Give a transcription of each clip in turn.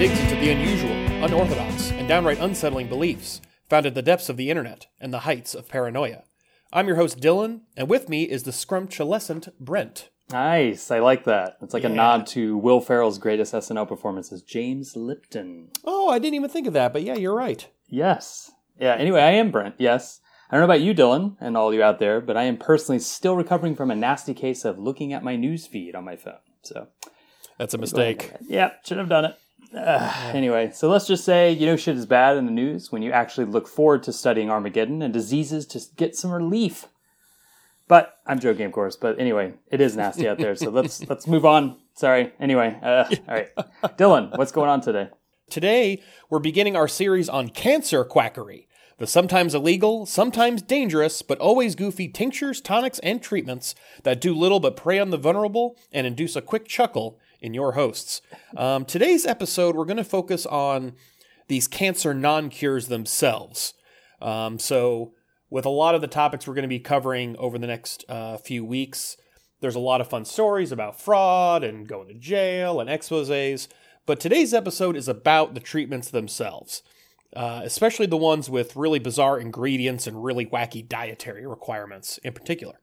digs into the unusual, unorthodox, and downright unsettling beliefs found at the depths of the internet and the heights of paranoia. I'm your host, Dylan, and with me is the scrumtrulescent Brent. Nice. I like that. It's like Yeah. a nod to Will Ferrell's greatest SNL performances, James Lipton. Oh, I didn't even think of that, but yeah, you're right. Yes. Yeah, anyway, I am Brent. Yes. I don't know about you, Dylan, and all you out there, but I am personally still recovering from a nasty case of looking at my news feed on my phone. So, That's a mistake. yeah, should have done it. Anyway, so let's just say you know shit is bad in the news when you actually look forward to studying Armageddon and diseases to get some relief. But I'm joking, of course. But anyway, it is nasty out there. So let's let's move on. Sorry. Anyway, uh, all right, Dylan, what's going on today? Today, we're beginning our series on cancer quackery. The sometimes illegal, sometimes dangerous, but always goofy tinctures, tonics, and treatments that do little but prey on the vulnerable and induce a quick chuckle in your hosts. Um, today's episode, we're going to focus on these cancer non cures themselves. Um, so, with a lot of the topics we're going to be covering over the next uh, few weeks, there's a lot of fun stories about fraud and going to jail and exposes. But today's episode is about the treatments themselves, uh, especially the ones with really bizarre ingredients and really wacky dietary requirements in particular.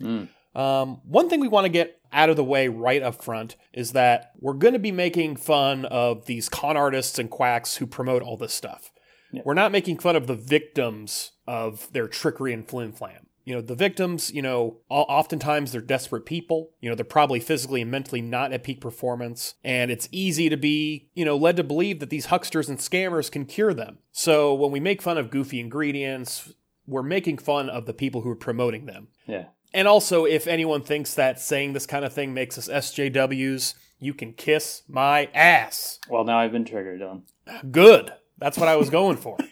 Mm. Um, one thing we want to get out of the way right up front is that we're going to be making fun of these con artists and quacks who promote all this stuff. Yeah. We're not making fun of the victims of their trickery and flim flam. You know, the victims, you know, oftentimes they're desperate people. You know, they're probably physically and mentally not at peak performance. And it's easy to be, you know, led to believe that these hucksters and scammers can cure them. So when we make fun of goofy ingredients, we're making fun of the people who are promoting them. Yeah. And also, if anyone thinks that saying this kind of thing makes us SJWs, you can kiss my ass. Well, now I've been triggered, Dylan. Good. That's what I was going for.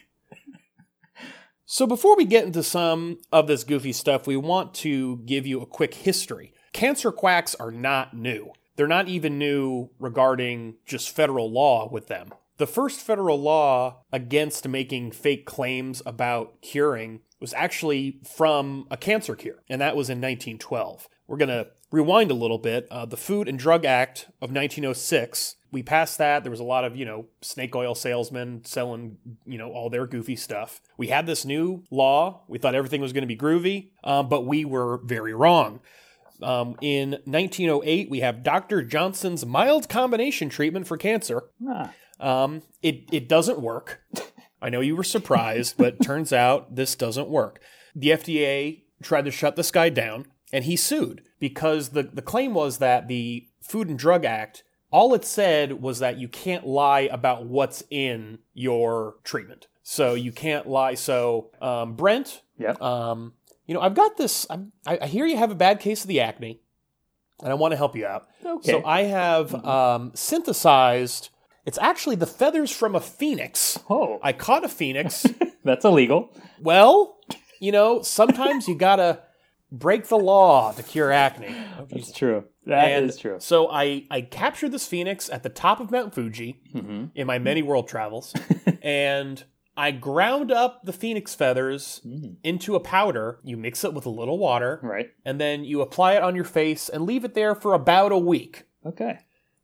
So, before we get into some of this goofy stuff, we want to give you a quick history. Cancer quacks are not new. They're not even new regarding just federal law with them. The first federal law against making fake claims about curing was actually from a cancer cure, and that was in 1912. We're going to rewind a little bit. Uh, the Food and Drug Act of 1906, we passed that. There was a lot of, you know, snake oil salesmen selling, you know, all their goofy stuff. We had this new law. We thought everything was going to be groovy, um, but we were very wrong. Um, in 1908, we have Dr. Johnson's mild combination treatment for cancer. Ah, Um, it it doesn't work. I know you were surprised, but turns out this doesn't work. The FDA tried to shut this guy down, and he sued because the the claim was that the Food and Drug Act all it said was that you can't lie about what's in your treatment. So you can't lie. So um, Brent, yep. um, you know, I've got this. I'm, I, I hear you have a bad case of the acne, and I want to help you out. okay. So I have um, synthesized. It's actually the feathers from a phoenix. oh, I caught a phoenix. that's illegal. well, you know, sometimes you gotta break the law to cure acne. That's true. That is And true. So I I captured this phoenix at the top of Mount Fuji hmm in my many world travels, and I ground up the phoenix feathers Mm. into a powder. You mix it with a little water, Right. and then you apply it on your face and leave it there for about a week. Okay.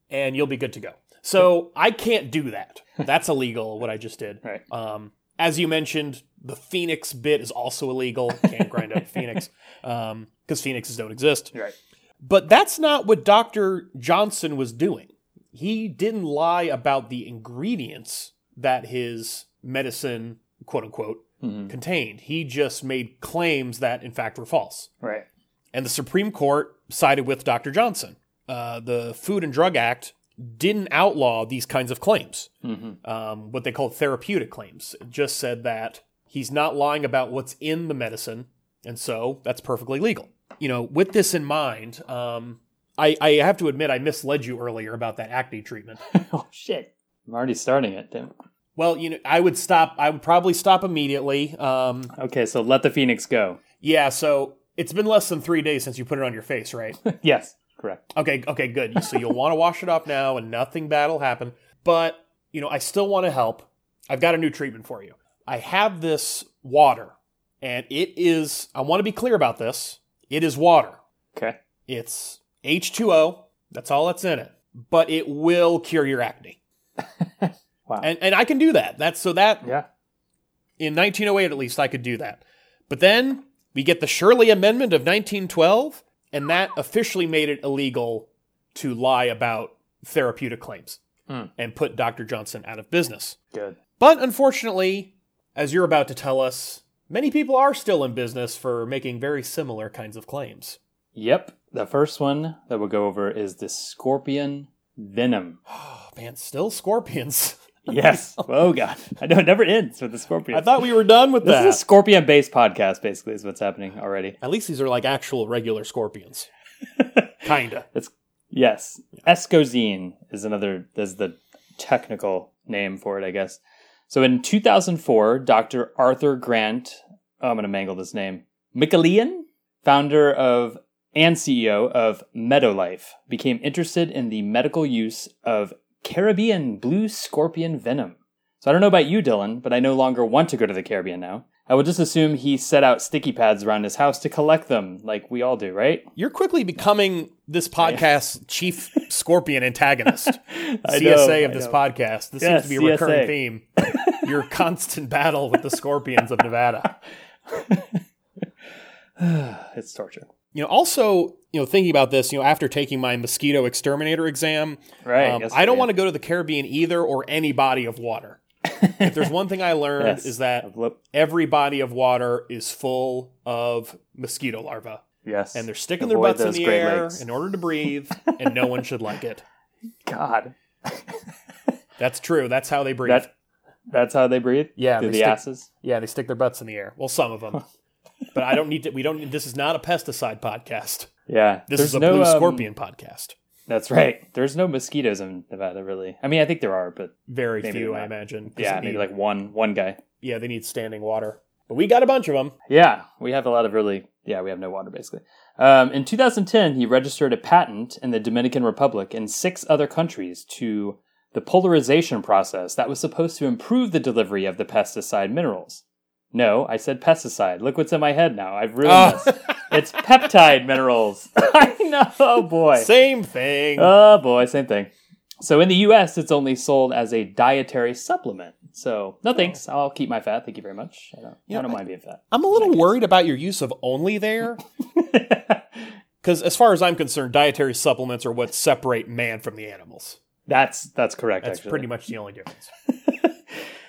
and you'll be good to go. So I can't do that. That's illegal, what I just did. Right. Um, as you mentioned, the Phoenix bit is also illegal. Can't grind up Phoenix because Phoenixes don't exist. Right. But that's not what Dr. Johnson was doing. He didn't lie about the ingredients that his medicine, quote unquote, Mhm. contained. He just made claims that, in fact, were false Right. and the Supreme Court sided with Dr. Johnson. Uh, the Food and Drug Act didn't outlaw these kinds of claims, hmm um, what they call therapeutic claims. It just said that he's not lying about what's in the medicine, and so that's perfectly legal. You know, with this in mind, um, I, I have to admit I misled you earlier about that acne treatment. oh shit! I'm already starting it. Damn. well, you know, I would stop. I would probably stop immediately. Um, Okay, so let the phoenix go. yeah, so it's been less than three days since you put it on your face, right? yes, correct. Okay, okay, good. So you'll want to wash it off now and nothing bad will happen. But, you know, I still want to help. I've got a new treatment for you. I have this water, and it is, I want to be clear about this. It is water. Okay. It's H2O. That's all that's in it. But it will cure your acne. wow. And and I can do that. That's so that yeah. in 1908 at least I could do that. But then we get the Sherley Amendment of 1912 and that officially made it illegal to lie about therapeutic claims Hmm. and put Dr. Johnson out of business. Good. But unfortunately, as you're about to tell us, many people are still in business for making very similar kinds of claims. Yep. The first one that we'll go over is the scorpion venom. Oh man, still scorpions. Yes. oh god. I know it never ends with the scorpion. I thought we were done with this that. is a scorpion based podcast, basically, is what's happening already. At least these are like actual regular scorpions. Kinda. It's yes. Escozine is another is the technical name for it, I guess. So in 2004, Dr. Arthur Grant, oh, I'm going to mangle this name, Michaelian, founder of and CEO of Medolife, became interested in the medical use of Caribbean blue scorpion venom. So I don't know about you, Dylan, but I no longer want to go to the Caribbean now. I will just assume he set out sticky pads around his house to collect them, like we all do, right? You're quickly becoming this podcast's chief scorpion antagonist. I CSA know, of this podcast. This Yeah, seems to be a recurring theme. Your constant battle with the scorpions of Nevada. it's torture. You know, also, you know, thinking about this, you know, after taking my mosquito exterminator exam, Right. um, yes, I don't want to go to the Caribbean either or any body of water. if there's one thing I learned Yes. is that every body of water is full of mosquito larvae. Yes. And they're sticking Avoid their butts in the air in order to breathe, and no one should like it. God. That's true. That's how they breathe. That that's how they breathe? Yeah, Through the stick- asses? yeah, they stick their butts in the air. Well, some of them. but I don't need to. We don't. This is not a pesticide podcast. Yeah. This is a no, blue um, scorpion podcast. That's right. There's no mosquitoes in Nevada, really. I mean, I think there are, but Very few, not. I imagine. yeah, maybe need- like one one guy. yeah, they need standing water. But we got a bunch of them. Yeah, we have a lot of really. Yeah, we have no water basically. Um, in 2010, he registered a patent in the Dominican Republic and six other countries to the polarization process that was supposed to improve the delivery of the pesticide minerals. No, I said pesticide. Look what's in my head now. I've ruined Oh. this. It's peptide minerals. I know. Oh boy. Same thing. Oh boy, same thing. So in the US, it's only sold as a dietary supplement. So no oh. thanks. I'll keep my fat. Thank you very much. I don't, Yeah, I don't mind being fat. I'm a little worried about your use of only there. Because as far as I'm concerned, dietary supplements are what separate man from the animals. That's that's correct. That's actually. pretty much the only difference.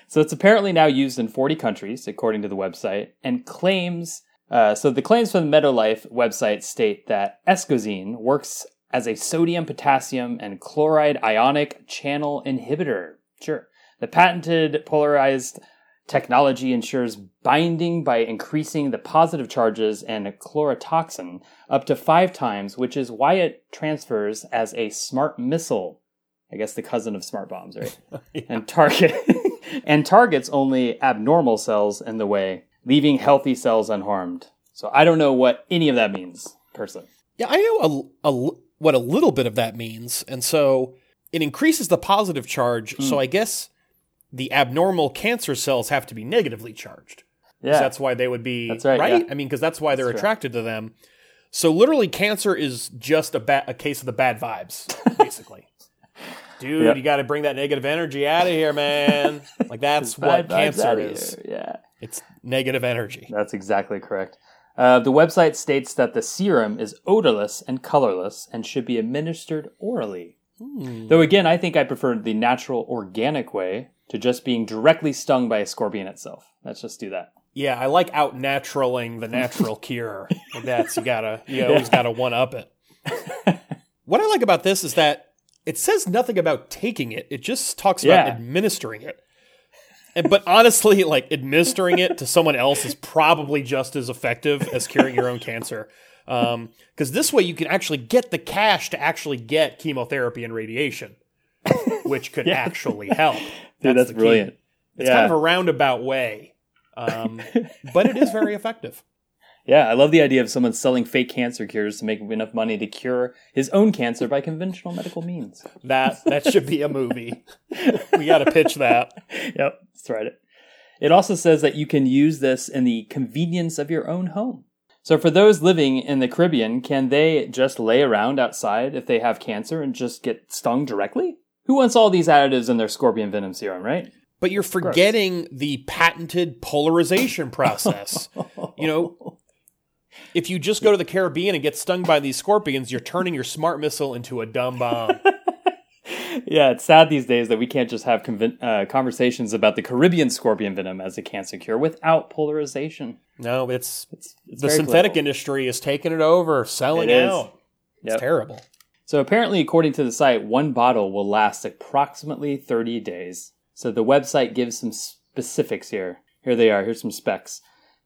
So it's apparently now used in 40 countries, according to the website, and claims. Uh, so the claims from the Medolife website state that escozine works as a sodium, potassium, and chloride ionic channel inhibitor. Sure. The patented polarized technology ensures binding by increasing the positive charges and chlorotoxin up to five times, which is why it transfers as a smart missile. I guess the cousin of smart bombs, right? and target and targets only abnormal cells in the way, leaving healthy cells unharmed. So I don't know what any of that means personally. Yeah, I know a, a, what a little bit of that means. And so it increases the positive charge. Hmm. So I guess the abnormal cancer cells have to be negatively charged. Yeah, That's why they would be. That's right, yeah. I mean, because that's why they're That's attracted to them. So literally, cancer is just a, ba- a case of the bad vibes, basically. Dude, Yep. you got to bring that negative energy out of here, man. Like that's what cancer is. Yeah, It's negative energy. that's exactly correct. Uh, the website states that the serum is odorless and colorless and should be administered orally. Hmm. Though again, I think I prefer the natural, organic way to just being directly stung by a scorpion itself. Let's just do that. Yeah, I like out naturaling the natural cure. That's you gotta you always gotta one up it. what I like about this is that it says nothing about taking it. It just talks about Yeah. administering it. And, but honestly, like administering it to someone else is probably just as effective as curing your own cancer. Because this way you can actually get the cash to actually get chemotherapy and radiation, which could actually help. Dude, that's, key. brilliant. It's yeah. kind of a roundabout way, um, but it is very effective. Yeah, I love the idea of someone selling fake cancer cures to make enough money to cure his own cancer by conventional medical means. That that should be a movie. We got to pitch that. Yep, let's write it. It also says that you can use this in the convenience of your own home. So, for those living in the Caribbean, can they just lay around outside if they have cancer and just get stung directly? Who wants all these additives in their scorpion venom serum, right? But you're forgetting the patented polarization process. you know, if you just go to the Caribbean and get stung by these scorpions, you're turning your smart missile into a dumb bomb. yeah, it's sad these days that we can't just have conv- uh, conversations about the Caribbean scorpion venom as a cancer cure without polarization. No, it's, It's, it's the synthetic political. industry is taking it over, selling It out. It's Yep. terrible. So apparently, according to the site, one bottle will last approximately 30 days. So the website gives some specifics here. Here they are. Here's some specs.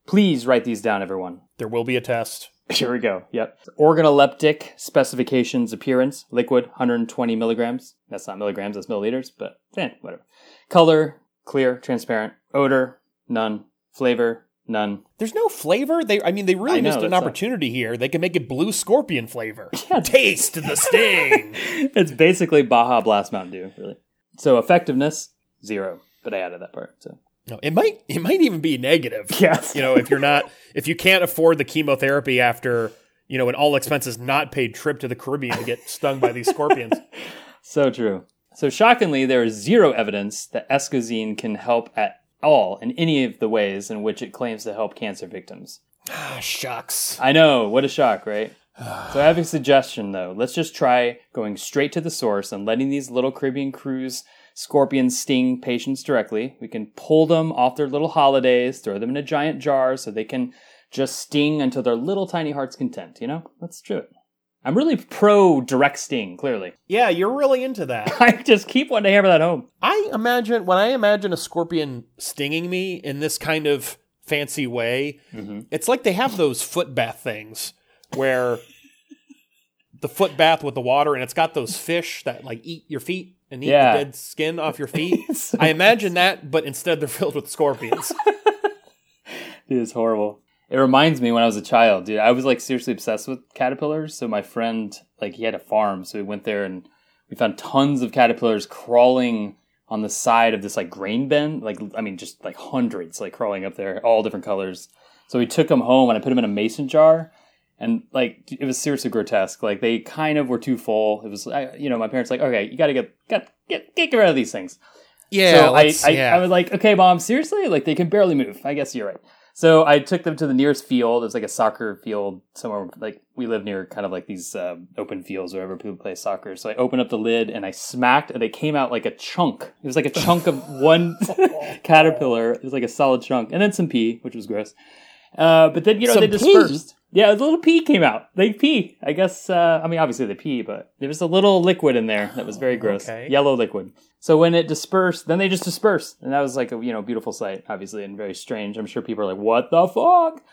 Please write these down, everyone. There will be a test. Here we go. Yep. Organoleptic specifications appearance liquid 120 milligrams. That's not milligrams, that's milliliters, but eh, whatever. Color clear, transparent. Odor none. Flavor none. There's no flavor. They, I mean, they really I know, missed an that's a- opportunity here. They can make it blue scorpion flavor. Yeah. Taste the sting. it's basically Baja Blast Mountain Dew, really. So effectiveness zero, but I added that part. So no, it might, it might even be negative. yes, You know, if you're not, if you can't afford the chemotherapy after, you know, an all expenses not paid trip to the Caribbean to get stung by these scorpions. so true. So shockingly, there is zero evidence that escozine can help at all in any of the ways in which it claims to help cancer victims. ah, shucks. I know, what a shock, right? so I have a suggestion though. Let's just try going straight to the source and letting these little Caribbean cruise scorpions sting patients directly. We can pull them off their little holidays, throw them in a giant jar so they can just sting until their little tiny heart's content, you know? Let's do it. I'm really pro direct sting, clearly. Yeah, you're really into that. I just keep wanting to hammer that home. I imagine when I imagine a scorpion stinging me in this kind of fancy way, mm-hmm. it's like they have those foot bath things where the foot bath with the water and it's got those fish that like eat your feet and eat Yeah. the dead skin off your feet. So I imagine that, but instead they're filled with scorpions. Dude, It is horrible. It reminds me when I was a child, dude. I was like seriously obsessed with caterpillars. So my friend, like, he had a farm, so we went there and we found tons of caterpillars crawling on the side of this like grain bin. Like, I mean, just like hundreds, like crawling up there, all different colors. So we took them home and I put them in a mason jar. And like it was seriously grotesque. Like they kind of were too full. It was, I, you know, my parents like, okay, you got to get get get get rid of these things. Yeah, So I, I, yeah. I was like, okay, mom, seriously? Like they can barely move. I guess you're right. So I took them to the nearest field. There's like a soccer field somewhere. Like we live near kind of like these um, open fields wherever people play soccer. So I opened up the lid and I smacked, and they came out like a chunk. It was like a chunk of one caterpillar. It was like a solid chunk, and then some pee, which was gross. Uh, but then you know Some they pee? Dispersed. Yeah, a little pee came out. They pee. I guess. Uh, I mean, obviously they pee, but there was a little liquid in there that was very gross. Okay. Yellow liquid. So when it dispersed, then they just dispersed, and that was like a you know beautiful sight, obviously, and very strange. I'm sure people are like, "What the fuck?"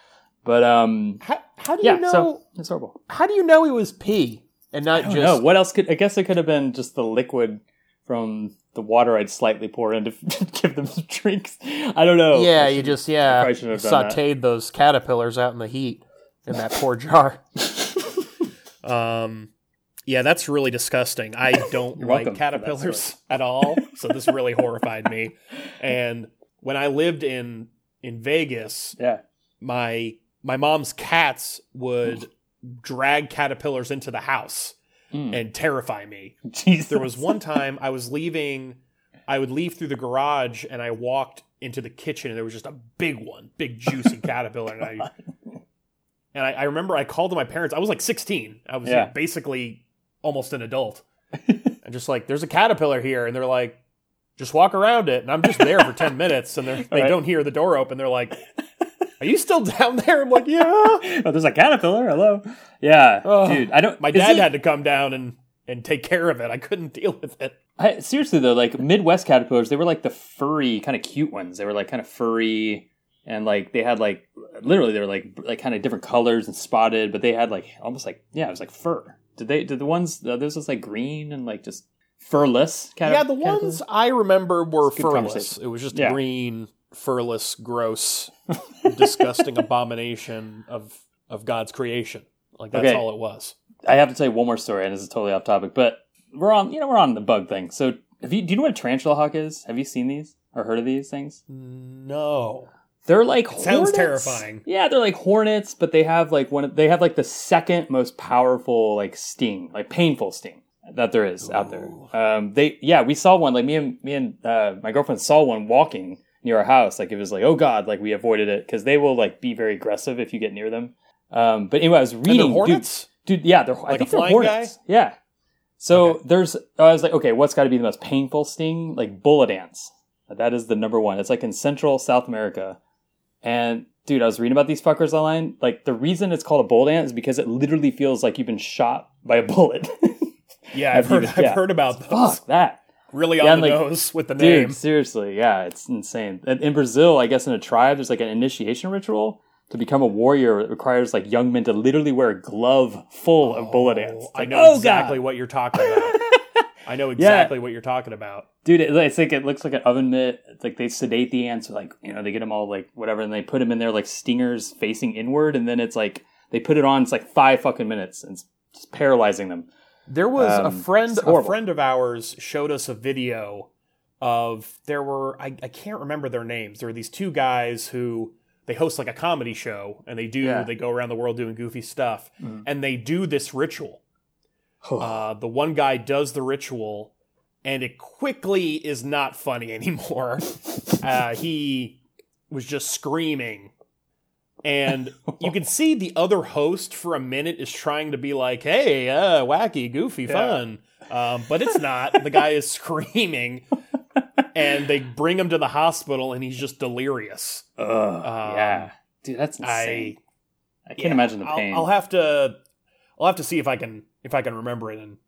But um, how, how do yeah. you know? so it's horrible. how do you know it was pee and not I don't just? know what else could. I guess it could have been just the liquid from the water I'd slightly pour in to give them some drinks. I don't know. Yeah, you just yeah probably shouldn't have done that. sautéed those caterpillars out in the heat in that poor jar. um, yeah, that's really disgusting. I don't like welcome for that caterpillars at all, so this really horrified me. And when I lived in in Vegas, Yeah. my my mom's cats would drag caterpillars into the house Mm. and terrify me. Jesus. There was one time I was leaving, I would leave through the garage and I walked into the kitchen and there was just a big one, big juicy caterpillar. And I, and I, I remember I called to my parents. I was like 16. I was Yeah. basically almost an adult. and just like, there's a caterpillar here. And they're like, just walk around it. And I'm just there for 10 minutes and they're, they Right. don't hear the door open. They're like, are you still down there? I'm like, yeah. Oh, there's a caterpillar. Hello. Yeah, Oh, dude. I don't. My dad it- had to come down and, and take care of it. I couldn't deal with it. I, seriously though, like Midwest caterpillars, they were like the furry, kind of cute ones. They were like kind of furry, and like they had like literally they were like like kind of different colors and spotted, but they had like almost like yeah, it was like fur. Did they? Did the ones? Uh, this was like green and like just furless. Cat- yeah, the caterpillars? ones I remember were It's a good furless. It was just Yeah. green, furless, gross, disgusting abomination of of God's creation. Like that's Okay. all it was. I have to tell you one more story, and this is totally off topic, but we're on. You know, we're on the bug thing. So, have you? Do you know what a tarantula hawk is? Have you seen these or heard of these things? No. They're like sounds hornets. Sounds terrifying. Yeah, they're like hornets, but they have like one. They have like the second most powerful like sting, like painful sting. that there is out there. Um, they yeah, we saw one. Like me and me and uh, my girlfriend saw one walking near our house. Like it was like oh god, like we avoided it because they will like be very aggressive if you get near them. Um, but anyway, I was reading. dude, hornets? dude, yeah, they're Like I think they're hornets. Yeah. So there's, I was like, okay, what's got to be the most painful sting? Like bullet ants. That is the number one. It's like in Central South America, and dude, I was reading about these fuckers online. Like the reason it's called a bullet ant is because it literally feels like you've been shot by a bullet. Yeah, I've heard. I've yeah. heard about those. Fuck that. Really Yeah, on the like, nose with the name. Dude, seriously, yeah, it's insane. And in Brazil, I guess in a tribe, there's like an initiation ritual to become a warrior. It requires like young men to literally wear a glove full of bullet oh, ants. It's I know oh, exactly God. what you're talking about. I know exactly what you're talking about. Dude. It, it's like it looks like an oven mitt. It's like they sedate the ants, like you know, they get them all like whatever, and they put them in there like stingers facing inward, and then it's like they put it on. It's like five fucking minutes, and it's just paralyzing them. There was a Um, friend, a friend of ours showed us a video of there were I, I can't remember their names. There were these two guys who they host like a comedy show and they do Yeah. they go around the world doing goofy stuff Mhm. and they do this ritual. Uh, the one guy does the ritual and it quickly is not funny anymore. uh, he was just screaming. And you can see the other host for a minute is trying to be like, hey, uh, wacky, goofy, Yeah. fun. Um, but it's not. the guy is screaming. And they bring him to the hospital and he's just delirious. Ugh, Um, yeah, dude, that's I insane. I, can't yeah, imagine the I'll- pain. I'll, have to I'll have to see if I can if I can remember it and,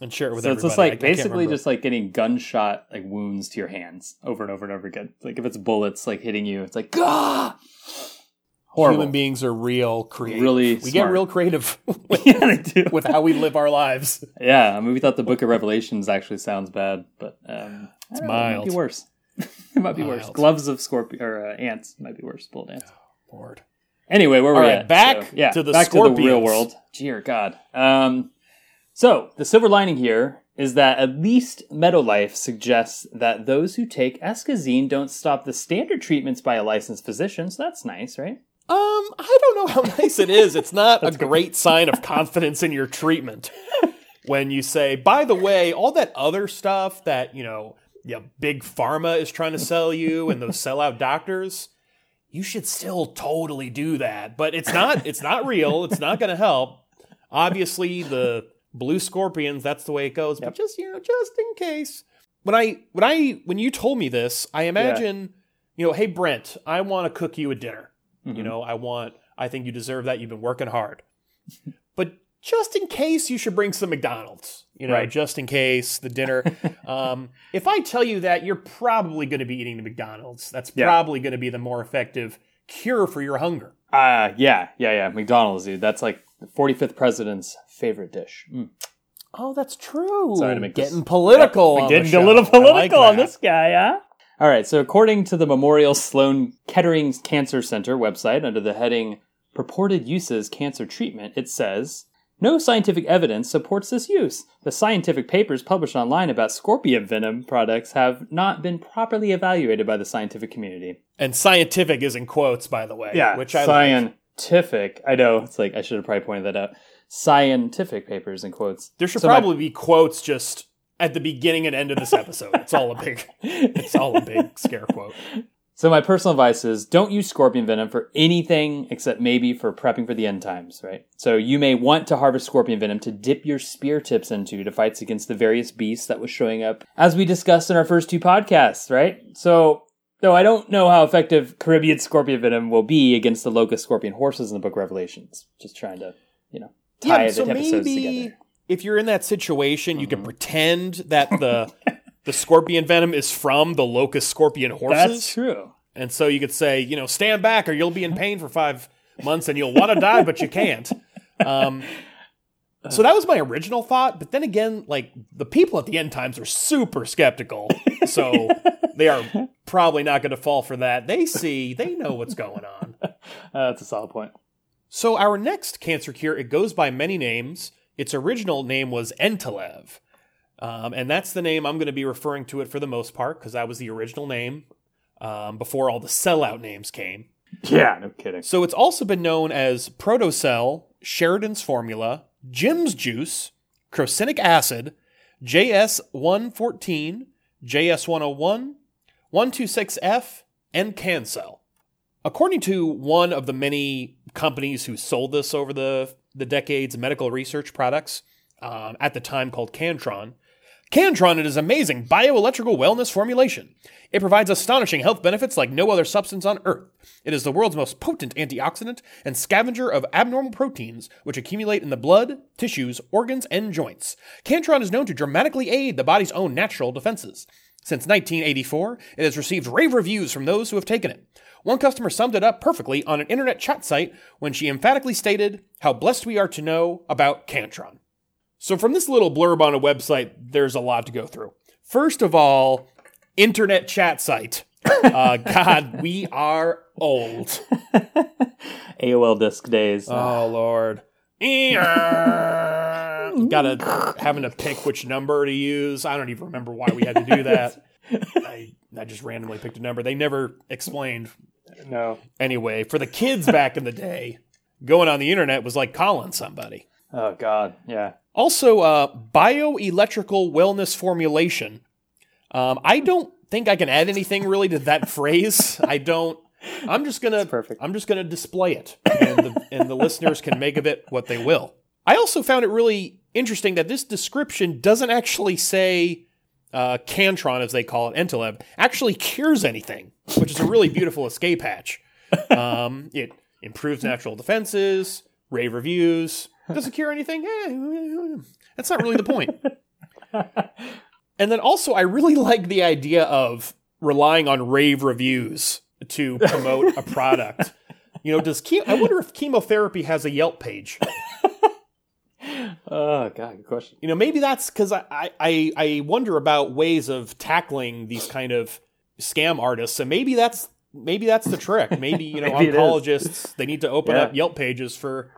and share it with so it's just like I basically remember. just like getting gunshot like wounds to your hands over and over and over again. Like if it's bullets like hitting you, it's like ah, horrible. Human beings are real creative. Really we get real creative with, yeah, they do. with how we live our lives. yeah, I mean, we thought the Book of Revelations actually sounds bad, but um, it's It might mild. be worse. it might be worse. Gloves of scorpion or uh, ants might be worse. Bullet ants. Lord. Anyway, where All we're right, at? back So, yeah, to the back to the real world. Dear God. Um, so the silver lining here is that at least Medolife suggests that those who take escozine don't stop the standard treatments by a licensed physician. So that's nice, right? Um, I don't know how nice it is. It's not a great sign of confidence in your treatment when you say, by the way, all that other stuff that, you know, yeah, big pharma is trying to sell you and those sellout doctors, you should still totally do that. But it's not it's not real. It's not gonna help. Obviously the blue scorpions, that's the way it goes. But just, you know, just in case. When I when I when you told me this, I imagine, you know, hey Brent, I want to cook you a dinner. Mm-hmm. You know, I want, I think you deserve that. You've been working hard. but just in case, you should bring some McDonald's, you know, Right. just in case the dinner. um, if I tell you that, you're probably going to be eating the McDonald's. That's Yeah. probably going to be the more effective cure for your hunger. Uh, yeah, yeah, yeah. McDonald's, dude. That's like the 45th president's favorite dish. Mm. Oh, that's true. Sorry to make this- Getting political. We're on the getting show. a little political like on this guy, huh? All right. So, according to the Memorial Sloan Kettering Cancer Center website, under the heading "Purported Uses Cancer Treatment," it says. No scientific evidence supports this use. The scientific papers published online about scorpion venom products have not been properly evaluated by the scientific community. And scientific is in quotes, by the way. Yeah, which I like. Scientific. I know it's like I should have probably pointed that out. Scientific papers in quotes. There should So my- probably be quotes just at the beginning and end of this episode. It's all a big, it's all a big scare quote. So my personal advice is don't use scorpion venom for anything except maybe for prepping for the end times, right? So you may want to harvest scorpion venom to dip your spear tips into to fights against the various beasts that was showing up as we discussed in our first two podcasts, right? So though I don't know how effective Caribbean scorpion venom will be against the locust scorpion horses in the book of Revelations. Just trying to, you know, tie Yeah, the so episodes maybe together. Mm-hmm. if you're in that situation, you can pretend that the the scorpion venom is from the locust scorpion horses, That's true. and so you could say, you know, stand back or you'll be in pain for five months and you'll want to die, but you can't. Um, so that was my original thought, but then again, like the people at the end times are super skeptical, so they are probably not going to fall for that. They see, they know what's going on. Uh, that's a solid point. So our next cancer cure, it goes by many names. Its original name was Entelev. Um, and that's the name I'm going to be referring to it for the most part because that was the original name um, before all the sellout names came. Yeah, no kidding. So it's also been known as Protocel, Sheridan's Formula, Jim's Juice, Crocinic Acid, JS114, JS101, 126F, and Cancell. According to one of the many companies who sold this over the, the decades, medical research products, um, at the time called Cantron, Cantron is amazing bioelectrical wellness formulation. It provides astonishing health benefits like no other substance on earth. It is the world's most potent antioxidant and scavenger of abnormal proteins which accumulate in the blood, tissues, organs, and joints. Cantron is known to dramatically aid the body's own natural defenses. Since 1984, it has received rave reviews from those who have taken it. One customer summed it up perfectly on an internet chat site when she emphatically stated how blessed we are to know about Cantron. So, from this little blurb on a website, there's a lot to go through. First of all, internet chat site. Uh, God, we are old. AOL disk days. Oh Lord. Gotta having to pick which number to use. I don't even remember why we had to do that. I, I just randomly picked a number. They never explained. no. Anyway, for the kids back in the day, going on the internet was like calling somebody. Oh God. Yeah. Also, uh, bioelectrical wellness formulation. Um, I don't think I can add anything really to that phrase. I don't. I'm just gonna. perfect. I'm just gonna display it, and the, and the listeners can make of it what they will. I also found it really interesting that this description doesn't actually say uh, Cantron, as they call it, Entelev, actually cures anything, which is a really beautiful escape hatch. Um, it improves natural defenses, rave reviews. Does it cure anything? Eh, that's not really the point. And then also, I really like the idea of relying on rave reviews to promote a product. You know, does I wonder if chemotherapy has a Yelp page? Oh God. Good question. You know, maybe that's because I, I I wonder about ways of tackling these kind of scam artists, and maybe that's maybe that's the trick. Maybe you know, Maybe oncologists they need to open Yeah. up Yelp pages for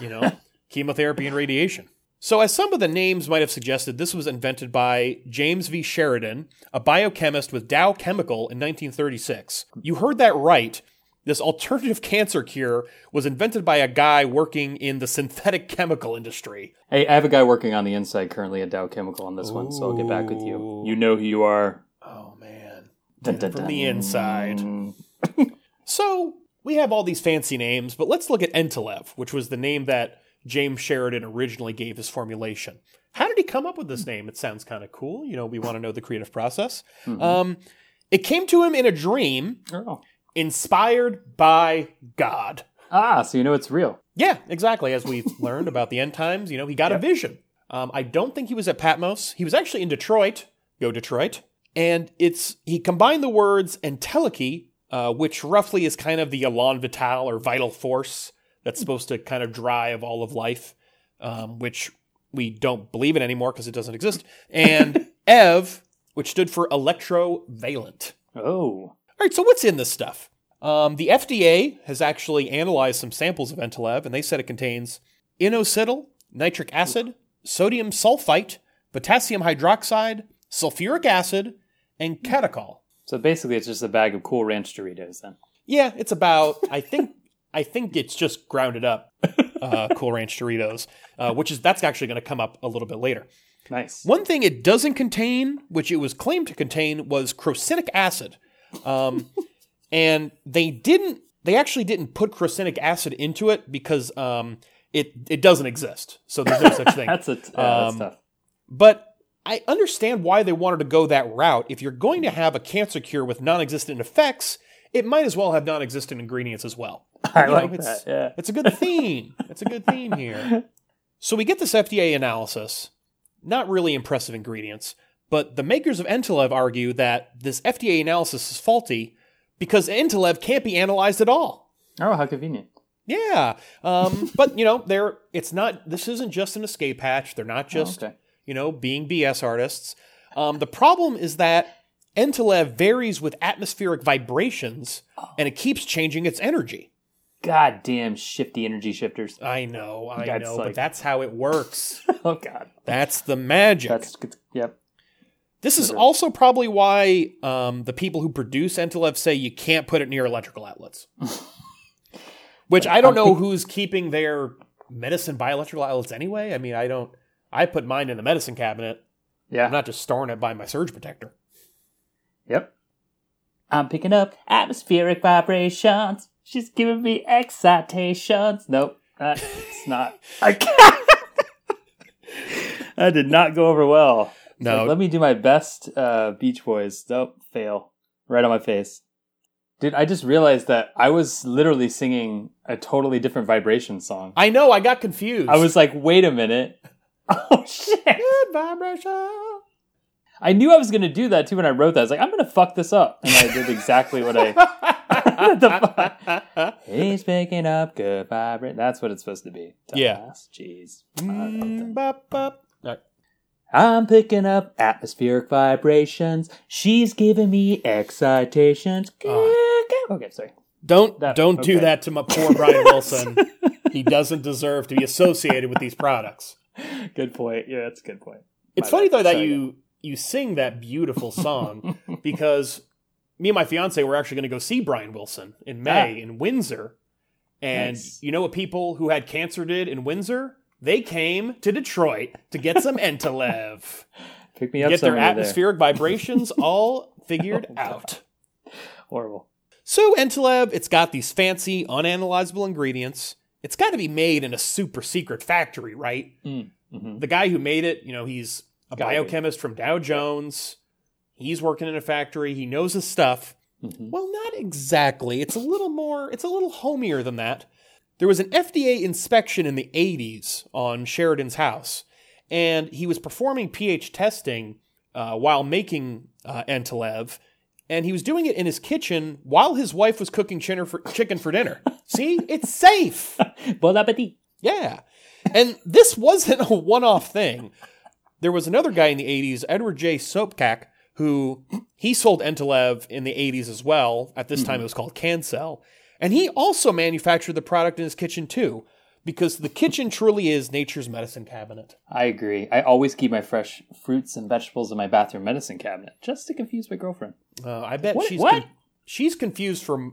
you know chemotherapy and radiation. So, as some of the names might have suggested, this was invented by James V. Sheridan, a biochemist with Dow Chemical in 1936. You heard that right. This alternative cancer cure was invented by a guy working in the synthetic chemical industry. Hey, I have a guy working on the inside currently at Dow Chemical on this one, so I'll get back with you. You know who you are. Oh man. Dun, dun, From dun. the inside. So we have all these fancy names, but let's look at Entelev, which was the name that James Sheridan originally gave his formulation. How did he come up with this name? It sounds kind of cool. You know, we want to know the creative process. Um, it came to him in a dream, Oh. inspired by God. Ah, so you know it's real. Yeah, exactly. As we've learned about the end times, you know, he got a vision. Um, I don't think he was at Patmos. He was actually in Detroit. Go Detroit. And it's he combined the words entelechy, uh, which roughly is kind of the elan vital or vital force that's supposed to kind of drive all of life, um, which we don't believe in anymore because it doesn't exist, and ev, which stood for electrovalent. Oh. All right, so what's in this stuff? Um, the FDA has actually analyzed some samples of Entelev, and they said it contains inositol, nitric acid, sodium sulfite, potassium hydroxide, sulfuric acid, and catechol. So basically, it's just a bag of Cool Ranch Doritos then. Yeah, it's about. I think. I think it's just grounded up uh, Cool Ranch Doritos, uh, which is that's actually going to come up a little bit later. Nice. One thing it doesn't contain, which it was claimed to contain, was crocinic acid. Um, and they didn't, they actually didn't put crocinic acid into it because um, it, it doesn't exist. So there's no such thing. That's a t- yeah, that's Um, tough. But I understand why they wanted to go that route. If you're going to have a cancer cure with non existent effects, it might as well have non existent ingredients as well. I know, like it's- that. Yeah. It's a good theme. it's a good theme here. So we get this FDA analysis, not really impressive ingredients, but the makers of Entelev argue that this FDA analysis is faulty because Entelev can't be analyzed at all. Oh, how convenient. Yeah, um, but you know, they're it's not. This isn't just an escape hatch. They're not just okay. you know being BS artists. Um, the problem is that Entelev varies with atmospheric vibrations, and it keeps changing its energy. Goddamn shifty energy shifters. I know, I That's know, like- but that's how it works. Oh God. that's the magic. That's good. Yep. this is also probably why um, the people who produce Entelev say you can't put it near electrical outlets. Which I don't know who's keeping their medicine by electrical outlets anyway. I mean, I don't. I put mine in the medicine cabinet. Yeah. I'm not just storing it by my surge protector. Yep. I'm picking up atmospheric vibrations. She's giving me excitations. Nope, that's not. I can't. that did not go over well. No. like, let me do my best uh, Beach Boys. Nope, fail. Right on my face. Dude, I just realized that I was literally singing a totally different vibration song. I know, I got confused. I was like, wait a minute. Oh, shit. Good vibration. I knew I was going to do that too when I wrote that. I was like, I'm going to fuck this up. And I did exactly what I. the fuck? He's picking up good vibrations. That's what it's supposed to be. Yeah. Dumbass. Jeez. Mm, bop, bop. All right. I'm picking up atmospheric vibrations. She's giving me excitations. Okay, sorry. Don't That- don't do that to my poor Brian Wilson. he doesn't deserve to be associated with these products. Good point. Yeah, that's a good point. It's My funny bad. though that Sorry. you you sing that beautiful song because me and my fiance were actually going to go see Brian Wilson in May Ah. in Windsor, and Nice. you know what people who had cancer did in Windsor? They came to Detroit to get some Entelev, Pick me up get their atmospheric vibrations all figured Oh, out. Horrible. So Entelev, it's got these fancy, unanalyzable ingredients. It's got to be made in a super secret factory, right? Mm-hmm. The guy who made it, you know, he's a be. biochemist from Dow Jones. He's working in a factory. He knows his stuff. Mhm. Well, not exactly. It's a little more, it's a little homier than that. There was an FDA inspection in the 80s on Sheridan's house, and he was performing pH testing uh, while making uh, Entelev, and he was doing it in his kitchen while his wife was cooking chinner for, chicken for dinner. See, it's safe. Bon appetit. Yeah. And this wasn't a one off thing. There was another guy in the 80s, Edward J. Sopcak, who he sold Entelev in the 80s as well. At this time, it was called Cancell. And he also manufactured the product in his kitchen too, because the kitchen truly is nature's medicine cabinet. I agree. I always keep my fresh fruits and vegetables in my bathroom medicine cabinet just to confuse my girlfriend. Uh, I bet What- she's what? she's confused for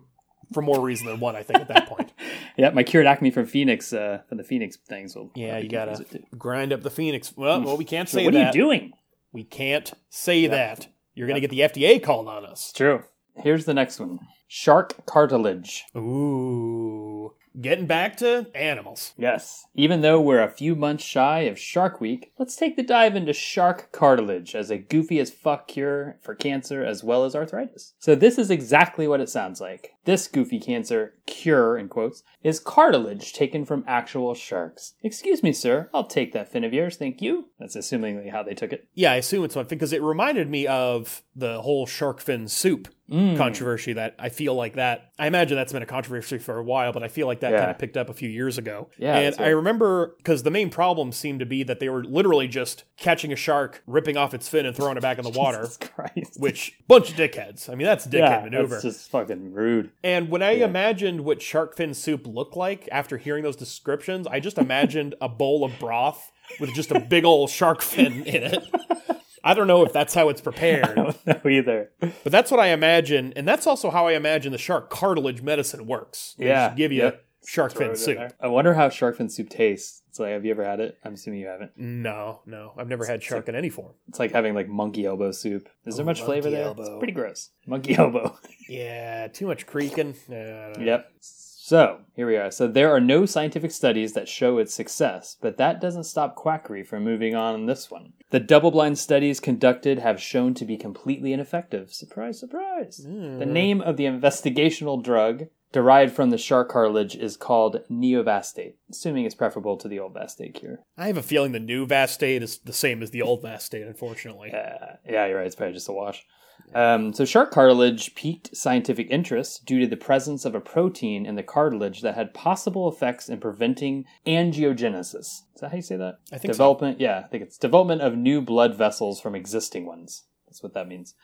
for more reason than one. I think at that point. Yeah, my cured acme from Phoenix, uh, from the Phoenix things will. Yeah, you gotta confuse it too. grind up the phoenix. Well, well, we can't say what that. What are you doing? We can't say that. You're gonna get the FDA called on us. True. Here's the next one: shark cartilage. Ooh. Getting back to animals. Yes. Even though we're a few months shy of Shark Week, let's take the dive into shark cartilage as a goofy as fuck cure for cancer as well as arthritis. So this is exactly what it sounds like. This goofy cancer cure, in quotes, is cartilage taken from actual sharks. Excuse me, sir. I'll take that fin of yours, thank you. That's assumingly how they took it. Yeah, I assume it's one because it reminded me of the whole shark fin soup Mm. controversy that I feel like that I imagine that's been a controversy for a while, but I feel like that Yeah. kind of picked up a few years ago. Yeah, and I remember because the main problem seemed to be that they were literally just catching a shark, ripping off its fin, and throwing it back in the water. Jesus Christ. Which bunch of dickheads. I mean, that's a dickhead yeah, maneuver. that's just fucking rude. And when I Yeah. imagined what shark fin soup looked like after hearing those descriptions, I just imagined a bowl of broth with just a big old shark fin in it. I don't know if that's how it's I prepared, don't know either. but that's what I imagine, and that's also how I imagine the shark cartilage medicine works. They Yeah, give you yep. shark fin soup. I wonder how shark fin soup tastes. It's like, have you ever had it? I'm assuming you haven't. No, no, I've never had shark in any form. It's like having like monkey elbow soup. Is there Oh, much flavor there? elbow. It's pretty gross. Monkey elbow. Yeah, too much creaking. Uh, I know. yep. So here we are. So there are no scientific studies that show its success, but that doesn't stop quackery from moving on in this one. The double-blind studies conducted have shown to be completely ineffective. Surprise, surprise. The name of the investigational drug derived from the shark cartilage is called neovastat, assuming it's preferable to the old vastate cure. I have a feeling the new Vastate is the same as the old Vastate, unfortunately. Uh, yeah, you're right. It's probably just a wash. Um, so, shark cartilage piqued scientific interest due to the presence of a protein in the cartilage that had possible effects in preventing angiogenesis. Is that how you say that? I think so. development. Yeah, I think it's development of new blood vessels from existing ones. That's what that means.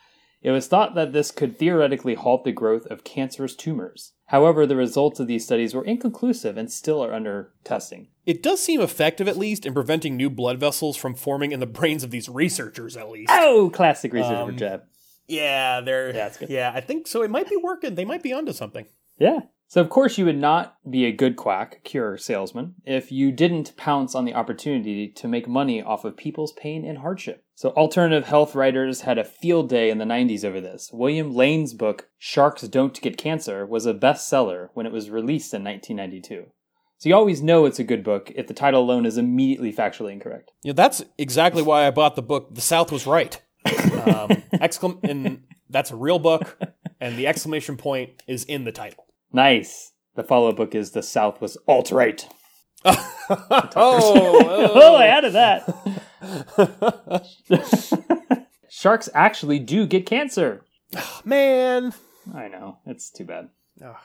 It was thought that this could theoretically halt the growth of cancerous tumors. However, the results of these studies were inconclusive and still are under testing. It does seem effective, at least, in preventing new blood vessels from forming in the brains of these researchers, at least. Oh, classic researcher Um, jab. Yeah, they're. Yeah, good. Yeah, I think so. It might be working. They might be onto something. Yeah. So, of course, you would not be a good quack, cure salesman, if you didn't pounce on the opportunity to make money off of people's pain and hardship. So, alternative health writers had a field day in the 90s over this. William Lane's book, Sharks Don't Get Cancer, was a bestseller when it was released in 1992. So, you always know it's a good book if the title alone is immediately factually incorrect. Yeah, that's exactly why I bought the book. The South was right. Um, exclam- and that's a real book, and the exclamation point is in the title. Nice. The follow up book is The South Was Alt Right. oh, oh, I added that. Sharks actually do get cancer. man. I know. It's too bad. Ugh.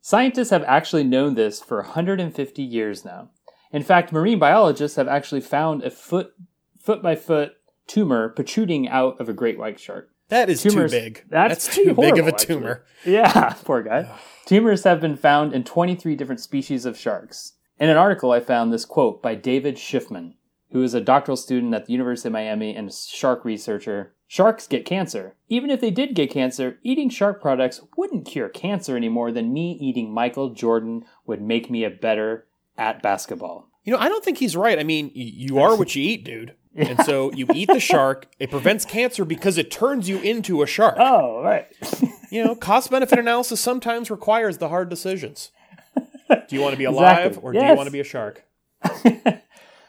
Scientists have actually known this for 150 years now. In fact, marine biologists have actually found a foot foot by foot tumor protruding out of a great white shark. That is Tumors- too big. that's That's, too big of a horrible, actually. tumor. Yeah, poor guy. Tumors have been found in 23 different species of sharks. In an article, I found this quote by David Schiffman, who is a doctoral student at the University of Miami and a shark researcher. Sharks get cancer. Even if they did get cancer, eating shark products wouldn't cure cancer any more than me eating Michael Jordan would make me a better at basketball. You know, I don't think he's right. I mean, you are what you eat, dude. And so you eat the shark. It prevents cancer because it turns you into a shark. Oh, right. You know, cost benefit analysis sometimes requires the hard decisions. Do you want to be alive Exactly. or do you want to be a shark?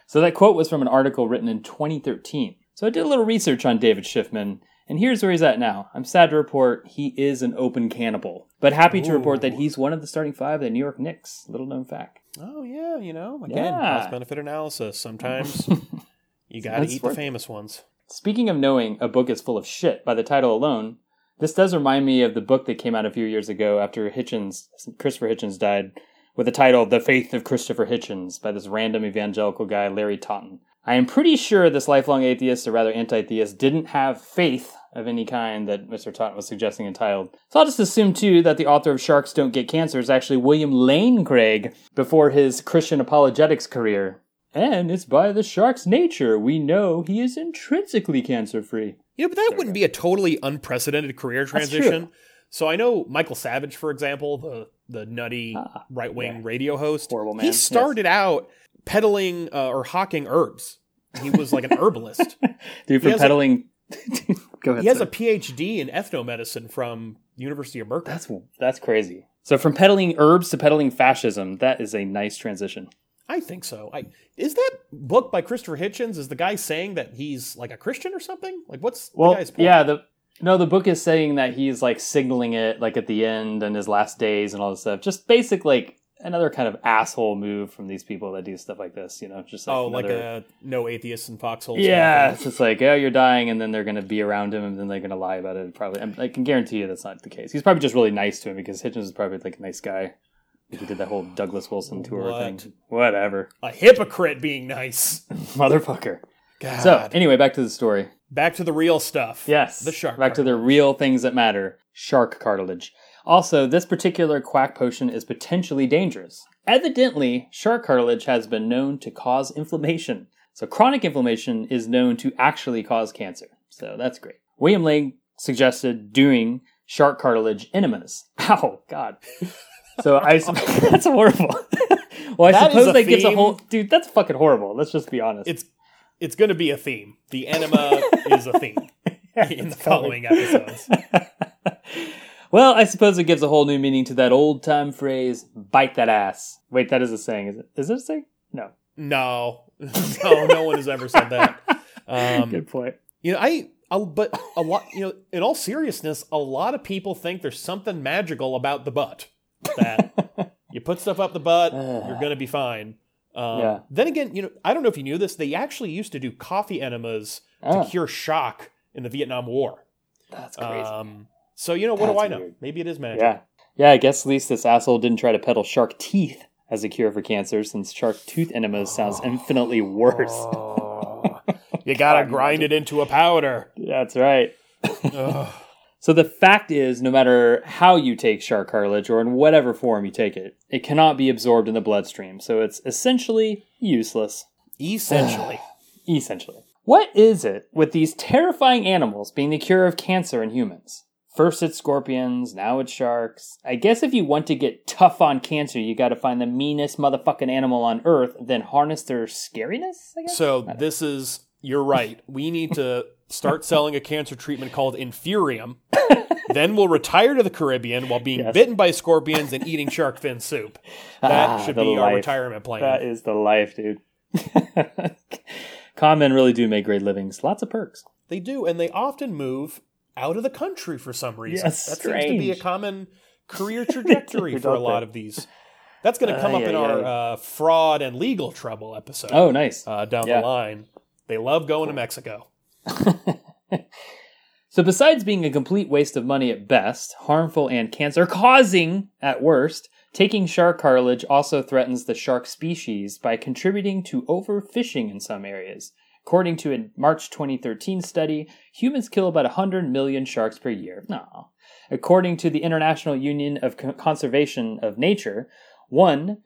So that quote was from an article written in 2013. So I did a little research on David Schiffman, and here's where he's at now. I'm sad to report he is an open cannibal, but happy to report that he's one of the starting five of the New York Knicks. Little known fact. Oh yeah, you know, again, Yeah. cost benefit analysis. Sometimes you got to eat the it. famous ones. Speaking of knowing a book is full of shit by the title alone, this does remind me of the book that came out a few years ago after Hitchens, Christopher Hitchens died, with the title The Faith of Christopher Hitchens by this random evangelical guy, Larry Taunton. I am pretty sure this lifelong atheist, or rather anti theist, didn't have faith of any kind that Mr. Taunton was suggesting entitled. So I'll just assume, too, that the author of Sharks Don't Get Cancer is actually William Lane Craig before his Christian apologetics career. And it's by the shark's nature we know he is intrinsically cancer free. You know, but that wouldn't be a totally unprecedented career transition. So I know Michael Savage, for example, the the nutty Ah, right wing yeah. radio host. Horrible man, He yes. started out peddling uh, or hawking herbs. He was like an herbalist. Dude, from has a- peddling. Go ahead. he has sir. a PhD in ethnomedicine from University of Berkeley. That's that's crazy. So from peddling herbs to peddling fascism, that is a nice transition. I think so. I is that book by Christopher Hitchens? Is the guy saying that he's like a Christian or something? Like what's Well, the guy's point? yeah, the no, the book is saying that he's like signaling it like at the end and his last days and all this stuff. Just basic like another kind of asshole move from these people that do stuff like this. You know, just like oh, another, like a no atheists and foxholes. Yeah, it's just like, oh, you're dying, and then they're going to be around him, and then they're going to lie about it. Probably, I can guarantee you that's not the case. He's probably just really nice to him because Hitchens is probably like a nice guy. He did that whole Douglas Wilson tour What? thing. Whatever, a hypocrite being nice. motherfucker. God. So anyway, back to the story. back to the real stuff. Yes, the shark. Back to the real things that matter: shark cartilage. Also, this particular quack potion is potentially dangerous. Evidently, shark cartilage has been known to cause inflammation. So, chronic inflammation is known to actually cause cancer. So, that's great. William Lane suggested doing shark cartilage enemas. Ow, God. So, I that's horrible. well, I That is suppose a that gives a theme. whole dude. That's fucking horrible. Let's just be honest. It's it's going to be a theme. The enema is a theme in the following episodes. Well, I suppose it gives a whole new meaning to that old time phrase, bite that ass. Wait, that is a saying, is it? Is it a saying? No. No, no, no one has ever said that. Um, Good point. you know, I, i but a lot. You know, in all seriousness, a lot of people think there's something magical about the butt that you put stuff up the butt, you're going to be fine. Um, Yeah. Then again, you know, I don't know if you knew this. They actually used to do coffee enemas Oh. to cure shock in the Vietnam War. That's crazy. Um, so you know, what do That's I know? weird. Maybe it is magic. yeah. Yeah, I guess at least this asshole didn't try to peddle shark teeth as a cure for cancer, since shark tooth enemas sounds infinitely worse. Oh, you gotta grind it into a powder. That's right. So the fact is, no matter how you take shark cartilage or in whatever form you take it, it cannot be absorbed in the bloodstream, so it's essentially useless. Essentially, Essentially. What is it with these terrifying animals being the cure of cancer in humans? First it's scorpions, now it's sharks. I guess if you want to get tough on cancer, you got to find the meanest motherfucking animal on earth, then harness their scariness. I guess. So this is you're right. We need to start selling a cancer treatment called Infurium. then we'll retire to the Caribbean while being Yes. bitten by scorpions and eating shark fin soup. That Ah, should be our retirement plan. that is the life, dude. Con men really do make great livings. Lots of perks. They do, and they often move out of the country for some reason. Yes, that seems to be a common career trajectory for a lot of these. That's going to come Ay, up in ay, our uh, fraud and legal trouble episode Oh, nice. uh, down Yeah. the line. They love going to Mexico. So, besides being a complete waste of money at best, harmful and cancer causing at worst, taking shark cartilage also threatens the shark species by contributing to overfishing in some areas. According to a March 2013 study, humans kill about 100 million sharks per year. No. According to the International Union of Conservation of Nature, one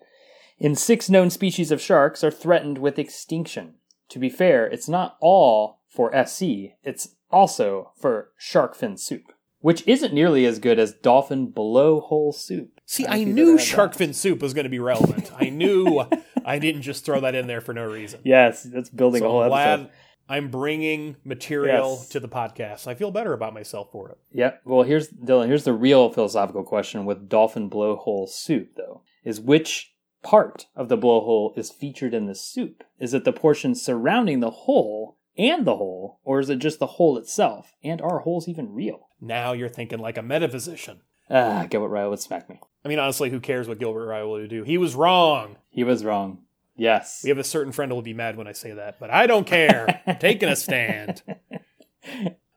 in six known species of sharks are threatened with extinction. To be fair, it's not all for SC, it's also for shark fin soup, which isn't nearly as good as dolphin blowhole soup. See, don't I knew shark fin soup was going to be relevant. I knew I didn't just throw that in there for no reason. Yes, that's building a whole I'm episode. glad I'm bringing material Yes. to the podcast. I feel better about myself for it. Yeah. Well, here's Dylan. Here's the real philosophical question with dolphin blowhole soup, though: is which part of the blowhole is featured in the soup? Is it the portion surrounding the hole and the hole, or is it just the hole itself? And are holes even real? Now you're thinking like a metaphysician. Ah, Gilbert Ryle would smack me. I mean, honestly, who cares what Gilbert Ryle would do? He was wrong. He was wrong. Yes. We have a certain friend who will be mad when I say that, but I don't care. I'm taking a stand.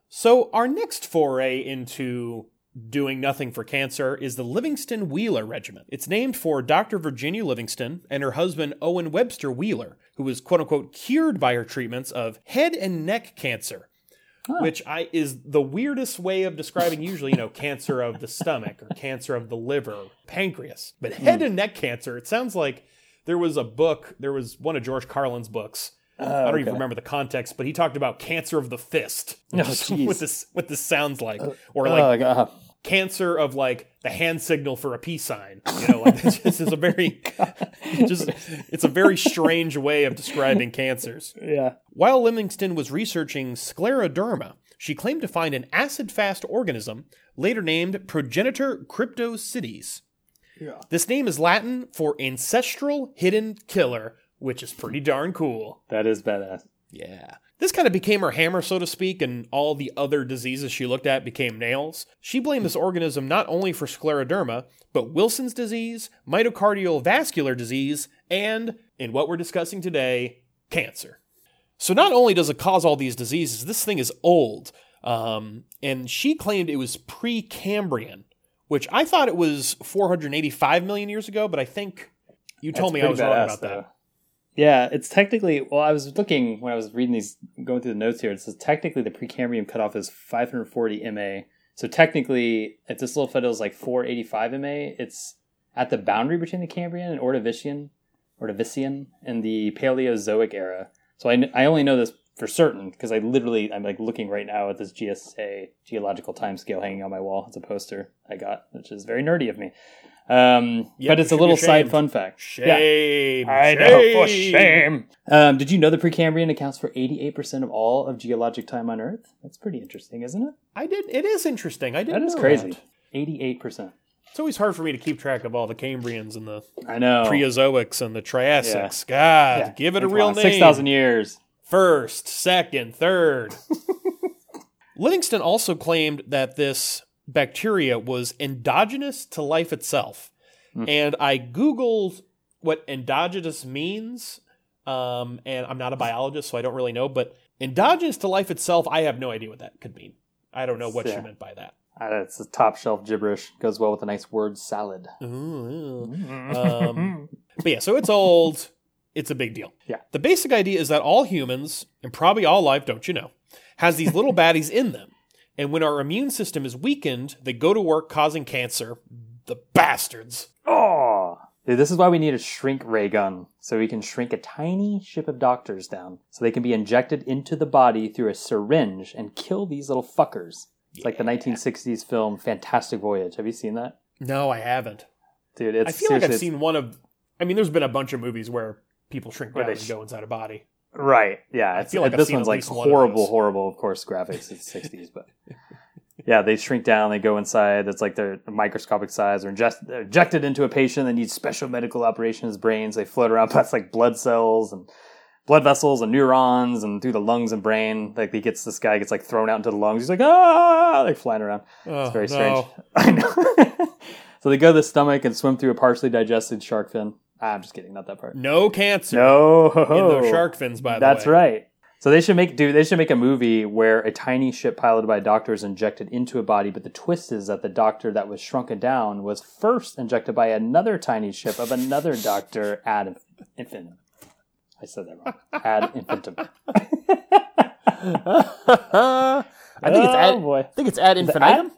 So, our next foray into doing nothing for cancer is the Livingston Wheeler Regiment. It's named for Dr. Virginia Livingston and her husband Owen Webster Wheeler, who was quote unquote cured by her treatments of head and neck cancer. Huh. Which I is the weirdest way of describing usually, you know, cancer of the stomach or cancer of the liver, pancreas. But hmm. head and neck cancer, it sounds like there was a book, there was one of George Carlin's books. Oh, I don't even remember the context, but he talked about cancer of the fist. Oh, this what this sounds like. Uh, or like oh, God. Cancer of like the hand signal for a peace sign. You know, like this, this is a very oh just it's a very strange way of describing cancers. yeah. While Livingston was researching scleroderma, she claimed to find an acid fast organism later named Progenitor cryptocides. Yeah. This name is Latin for ancestral hidden killer, which is pretty darn cool. That is badass. Yeah. This kind of became her hammer, so to speak, and all the other diseases she looked at became nails. She blamed this organism not only for scleroderma, but Wilson's disease, myocardial vascular disease, and, in what we're discussing today, cancer. So not only does it cause all these diseases, this thing is old. Um, and she claimed it was Precambrian, which I thought it was 485 million years ago, but I think you told me I was wrong about though. that. Yeah, it's technically. Well, I was looking when I was reading these, going through the notes here. It says technically the Precambrian cutoff is 540 MA. So technically, if this little fiddle is like 485 MA, it's at the boundary between the Cambrian and Ordovician, Ordovician, and the Paleozoic era. So I, I only know this for certain because I literally I'm like looking right now at this GSA geological time scale hanging on my wall. It's a poster I got, which is very nerdy of me. Um, Yep, but it's a little side fun fact. Yeah. Shame. I know, for shame. Um, did you know the Precambrian accounts for 88% of all of geologic time on Earth? That's pretty interesting, isn't it? I did. It is interesting. I didn't. That is know crazy. that. 88%. It's always hard for me to keep track of all the Cambrians and the I know. Preozoics and the Triassics. God, Yeah. give it a real on, name. 6,000 years. First, second, third. Livingston also claimed that this bacteria was endogenous to life itself. Hmm. And I Googled what endogenous means. Um, and I'm not a biologist, so I don't really know. But endogenous to life itself, I have no idea what that could mean. I don't know what Yeah. she meant by that. Uh, That's a top shelf gibberish. Goes well with a nice word salad. Ooh, Um, but yeah, so it's old. It's a big deal. Yeah. The basic idea is that all humans, and probably all life, don't you know, has these little baddies in them. And when our immune system is weakened, they go to work causing cancer. The bastards. Oh, Dude, this is why we need a shrink ray gun, so we can shrink a tiny ship of doctors down, so they can be injected into the body through a syringe and kill these little fuckers. It's like the 1960s film Fantastic Voyage. Have you seen that? No, I haven't. Dude, it's I feel like I've seen one of. I mean, there's been a bunch of movies where people shrink down and sh- go inside a body. Right. Yeah. I feel like this one's like horrible, horrible, of course, graphics. It's 60s, but yeah, they shrink down, they go inside. That's like they're microscopic size. They're, inject, they're injected into a patient that needs special medical operations brains. They float around past like blood cells and blood vessels and neurons and through the lungs and brain. Like he gets this guy gets like thrown out into the lungs. He's like ah, like flying around. Oh, It's very no. strange. I know. so they go to the stomach and swim through a partially digested shark fin. Ah, I'm just kidding, not that part. No cancer No, in those shark fins. By the way. That's way, right. So they should make do they should make a movie where a tiny ship piloted by a doctor is injected into a body, but the twist is that the doctor that was shrunken down was first injected by another tiny ship of another doctor ad infinitum. I said that wrong. Ad infinitum. I think it's Oh, ad, boy. I think it's ad infinitum.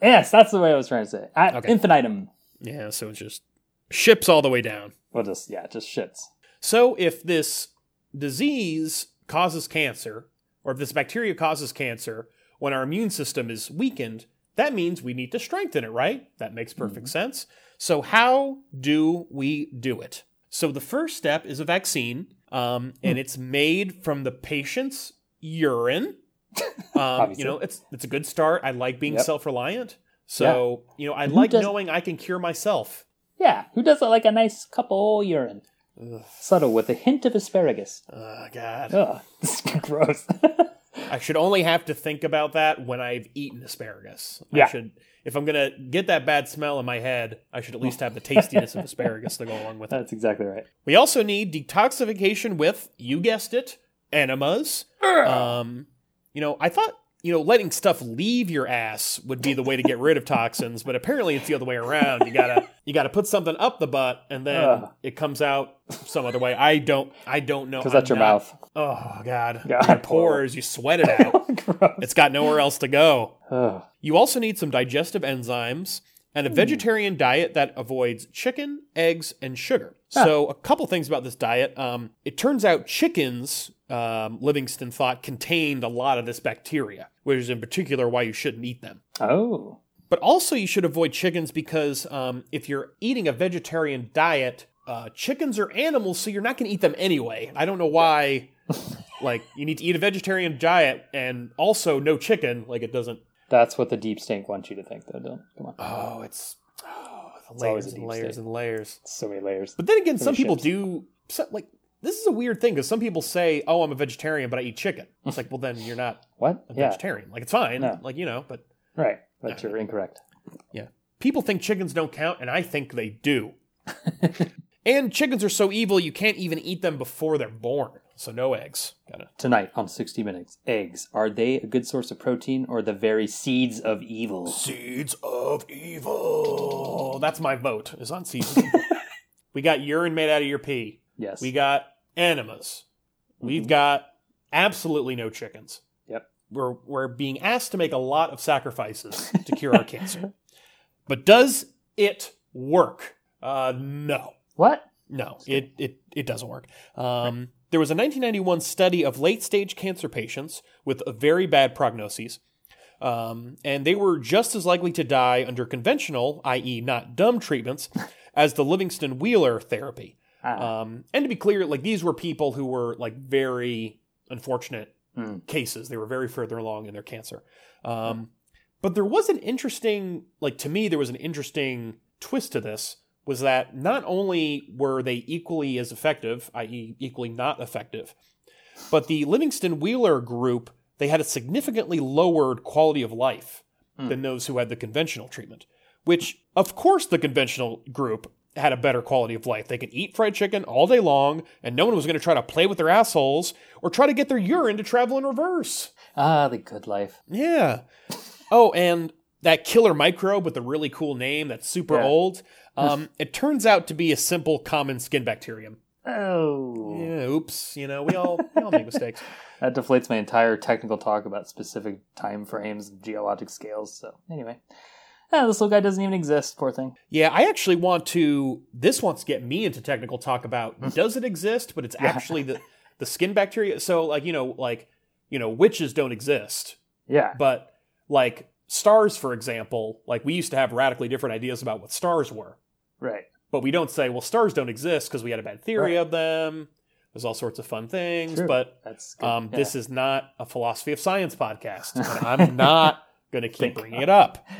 Yes, that's the way I was trying to say. it. Ad Okay. infinitum. Yeah, so it's just ships all the way down. Well, just yeah, just shits. So if this disease causes cancer, or if this bacteria causes cancer, when our immune system is weakened, that means we need to strengthen it, right? That makes perfect sense. So how do we do it? So the first step is a vaccine, um, and it's made from the patient's urine. Um, you know, it's it's a good start. I like being Yep. self-reliant. So you know, I Who like does- knowing I can cure myself. Yeah, who doesn't like a nice cup of urine? Ugh. Subtle with a hint of asparagus. Oh God. Ugh, this is gross. I should only have to think about that when I've eaten asparagus. Yeah. I should if I'm gonna get that bad smell in my head, I should at least have the tastiness of asparagus to go along with it. That's exactly right. We also need detoxification with, you guessed it, enemas. Um, you know, I thought you know letting stuff leave your ass would be the way to get rid of toxins, but apparently it's the other way around. You gotta you gotta put something up the butt, and then Ugh. it comes out some other way. I don't I don't know Because that's your not- mouth. Oh God, God, your pores, you sweat it out. It's got nowhere else to go. Ugh. You also need some digestive enzymes and a vegetarian diet that avoids chicken, eggs, and sugar. So, a couple things about this diet. Um, it turns out chickens, um, Livingston thought, contained a lot of this bacteria, which is in particular why you shouldn't eat them. Oh. But also, you should avoid chickens because um, if you're eating a vegetarian diet, uh, chickens are animals, so you're not going to eat them anyway. I don't know why. like, you need to eat a vegetarian diet and also no chicken. Like, it doesn't. That's what the deep stink wants you to think, though, Dylan. Come on. Oh, it's oh, the layers and layers state. and layers. So many layers. But then again, some people ships. do so, like this is a weird thing because some people say, "Oh, I'm a vegetarian, but I eat chicken." It's like, well, then you're not What? a Yeah. vegetarian. Like it's fine, No. like you know. But Right. But you're incorrect. yeah, people think chickens don't count, and I think they do. and chickens are so evil, you can't even eat them before they're born. So no eggs. Gotta. Tonight on 60 Minutes, eggs. Are they a good source of protein or the very seeds of evil? Seeds of evil. That's my vote. Is on seeds. we got urine made out of your pee. Yes. We got enemas. We've got absolutely no chickens. Yep. We're we're being asked to make a lot of sacrifices to cure our cancer. But does it work? Uh, no. What? No, it, it, it doesn't work. Um, there was a 1991 study of late stage cancer patients with a very bad prognoses, um, and they were just as likely to die under conventional, i.e., not dumb treatments, as the Livingston Wheeler therapy. Ah. Um, and to be clear, like these were people who were like very unfortunate Hmm. cases. They were very further along in their cancer. Um, but there was an interesting, like to me, there was an interesting twist to this. Was that not only were they equally as effective, i.e., equally not effective, but the Livingston Wheeler group they had a significantly lowered quality of life than those who had the conventional treatment. Which, of course, the conventional group had a better quality of life. They could eat fried chicken all day long, and no one was going to try to play with their assholes or try to get their urine to travel in reverse. Ah, the good life. Yeah. Oh, and that killer microbe with the really cool name that's super Yeah. old. Um, it turns out to be a simple common skin bacterium. Oh. Yeah, oops. You know, we all we all make mistakes. That deflates my entire technical talk about specific time frames and geologic scales. So, anyway. Ah, this little guy doesn't even exist, poor thing. Yeah, I actually want to. This wants to get me into technical talk about does it exist, but it's actually the the skin bacteria. So, like you know, like you know, witches don't exist, Yeah. but like stars, for example, like we used to have radically different ideas about what stars were, Right. but we don't say, well, stars don't exist because we had a bad theory Right. of them. There's all sorts of fun things, True. but That's um, Yeah. this is not a philosophy of science podcast. I'm not going to keep bringing it up.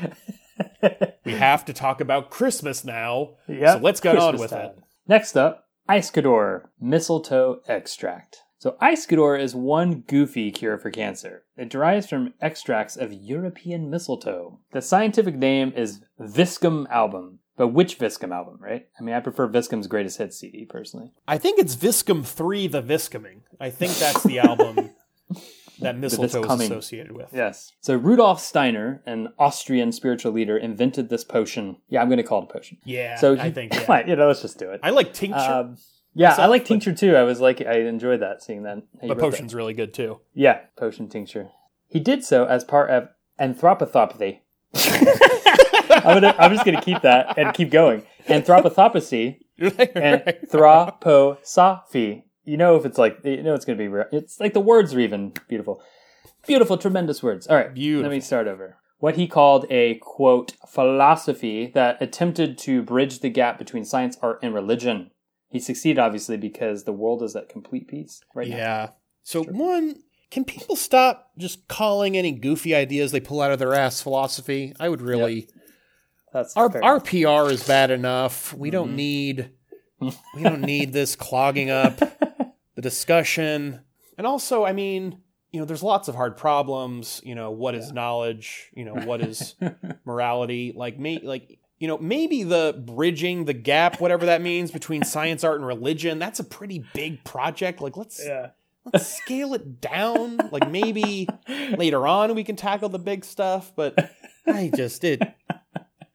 We have to talk about Christmas now. Yep, So let's get on with time. it. Next up, Iscador mistletoe extract. So Iscador is one goofy cure for cancer. It derives from extracts of European mistletoe. The scientific name is Viscum album. But which Viscum album, right? I mean, I prefer Viscum's Greatest Hits CD personally. I think it's Viscum 3 The Viscuming. I think that's the album that mistletoe is associated with. Yes. So Rudolf Steiner, an Austrian spiritual leader, invented this potion. Yeah, I'm going to call it a potion. Yeah, So I he- think yeah. Fine, you know, let's just do it. I like tincture, Um, yeah, I like tincture too. I was like, I enjoyed that seeing that. He but that. potion's really good too. Yeah, potion tincture. He did so as part of anthropopathy. I'm, gonna, I'm just going to keep that and keep going. Anthropopathy and anthroposophy. You know if it's like you know it's going to be. re- It's like the words are even beautiful, beautiful, tremendous words. All right, Beautiful. Let me start over. What he called a quote philosophy that attempted to bridge the gap between science, art, and religion. He succeeded obviously because the world is at complete peace right now. Yeah. So one, can people stop just calling any goofy ideas they pull out of their ass philosophy? I would really. That's Our fair our. PR is bad enough. We don't Mhm. need. we don't need this clogging up the discussion. And also, I mean, you know, there's lots of hard problems. You know, what is knowledge? You know, what is morality? Like me, like you know, maybe the bridging the gap, whatever that means, between science, art, and religion. That's a pretty big project. Like, let's yeah. let's scale it down. Like maybe later on we can tackle the big stuff. But I just it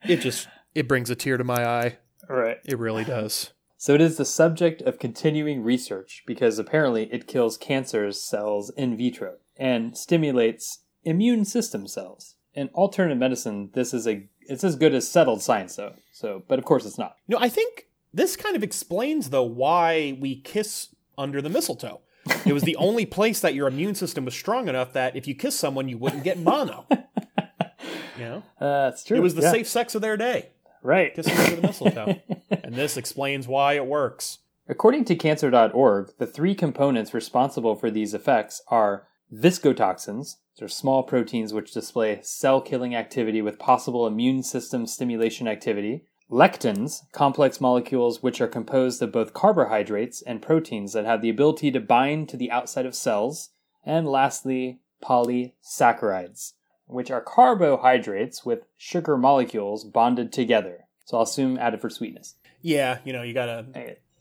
it just it brings a tear to my eye. Right. It really does. So it is the subject of continuing research because apparently it kills cancer cells in vitro and stimulates immune system cells. In alternative medicine, this is a it's as good as settled science though. So, but of course it's not. You know, I think this kind of explains though why we kiss under the mistletoe. It was the only place that your immune system was strong enough that if you kiss someone, you wouldn't get mono. You know, Uh, that's true. it was the Yeah. safe sex of their day, right. kissing under the mistletoe, and this explains why it works. According to cancer.org, the three components responsible for these effects are viscotoxins, which are small proteins which display cell killing activity with possible immune system stimulation activity, lectins, complex molecules which are composed of both carbohydrates and proteins that have the ability to bind to the outside of cells, and lastly, polysaccharides, which are carbohydrates with sugar molecules bonded together. So I'll assume added for sweetness. Yeah, you know, you gotta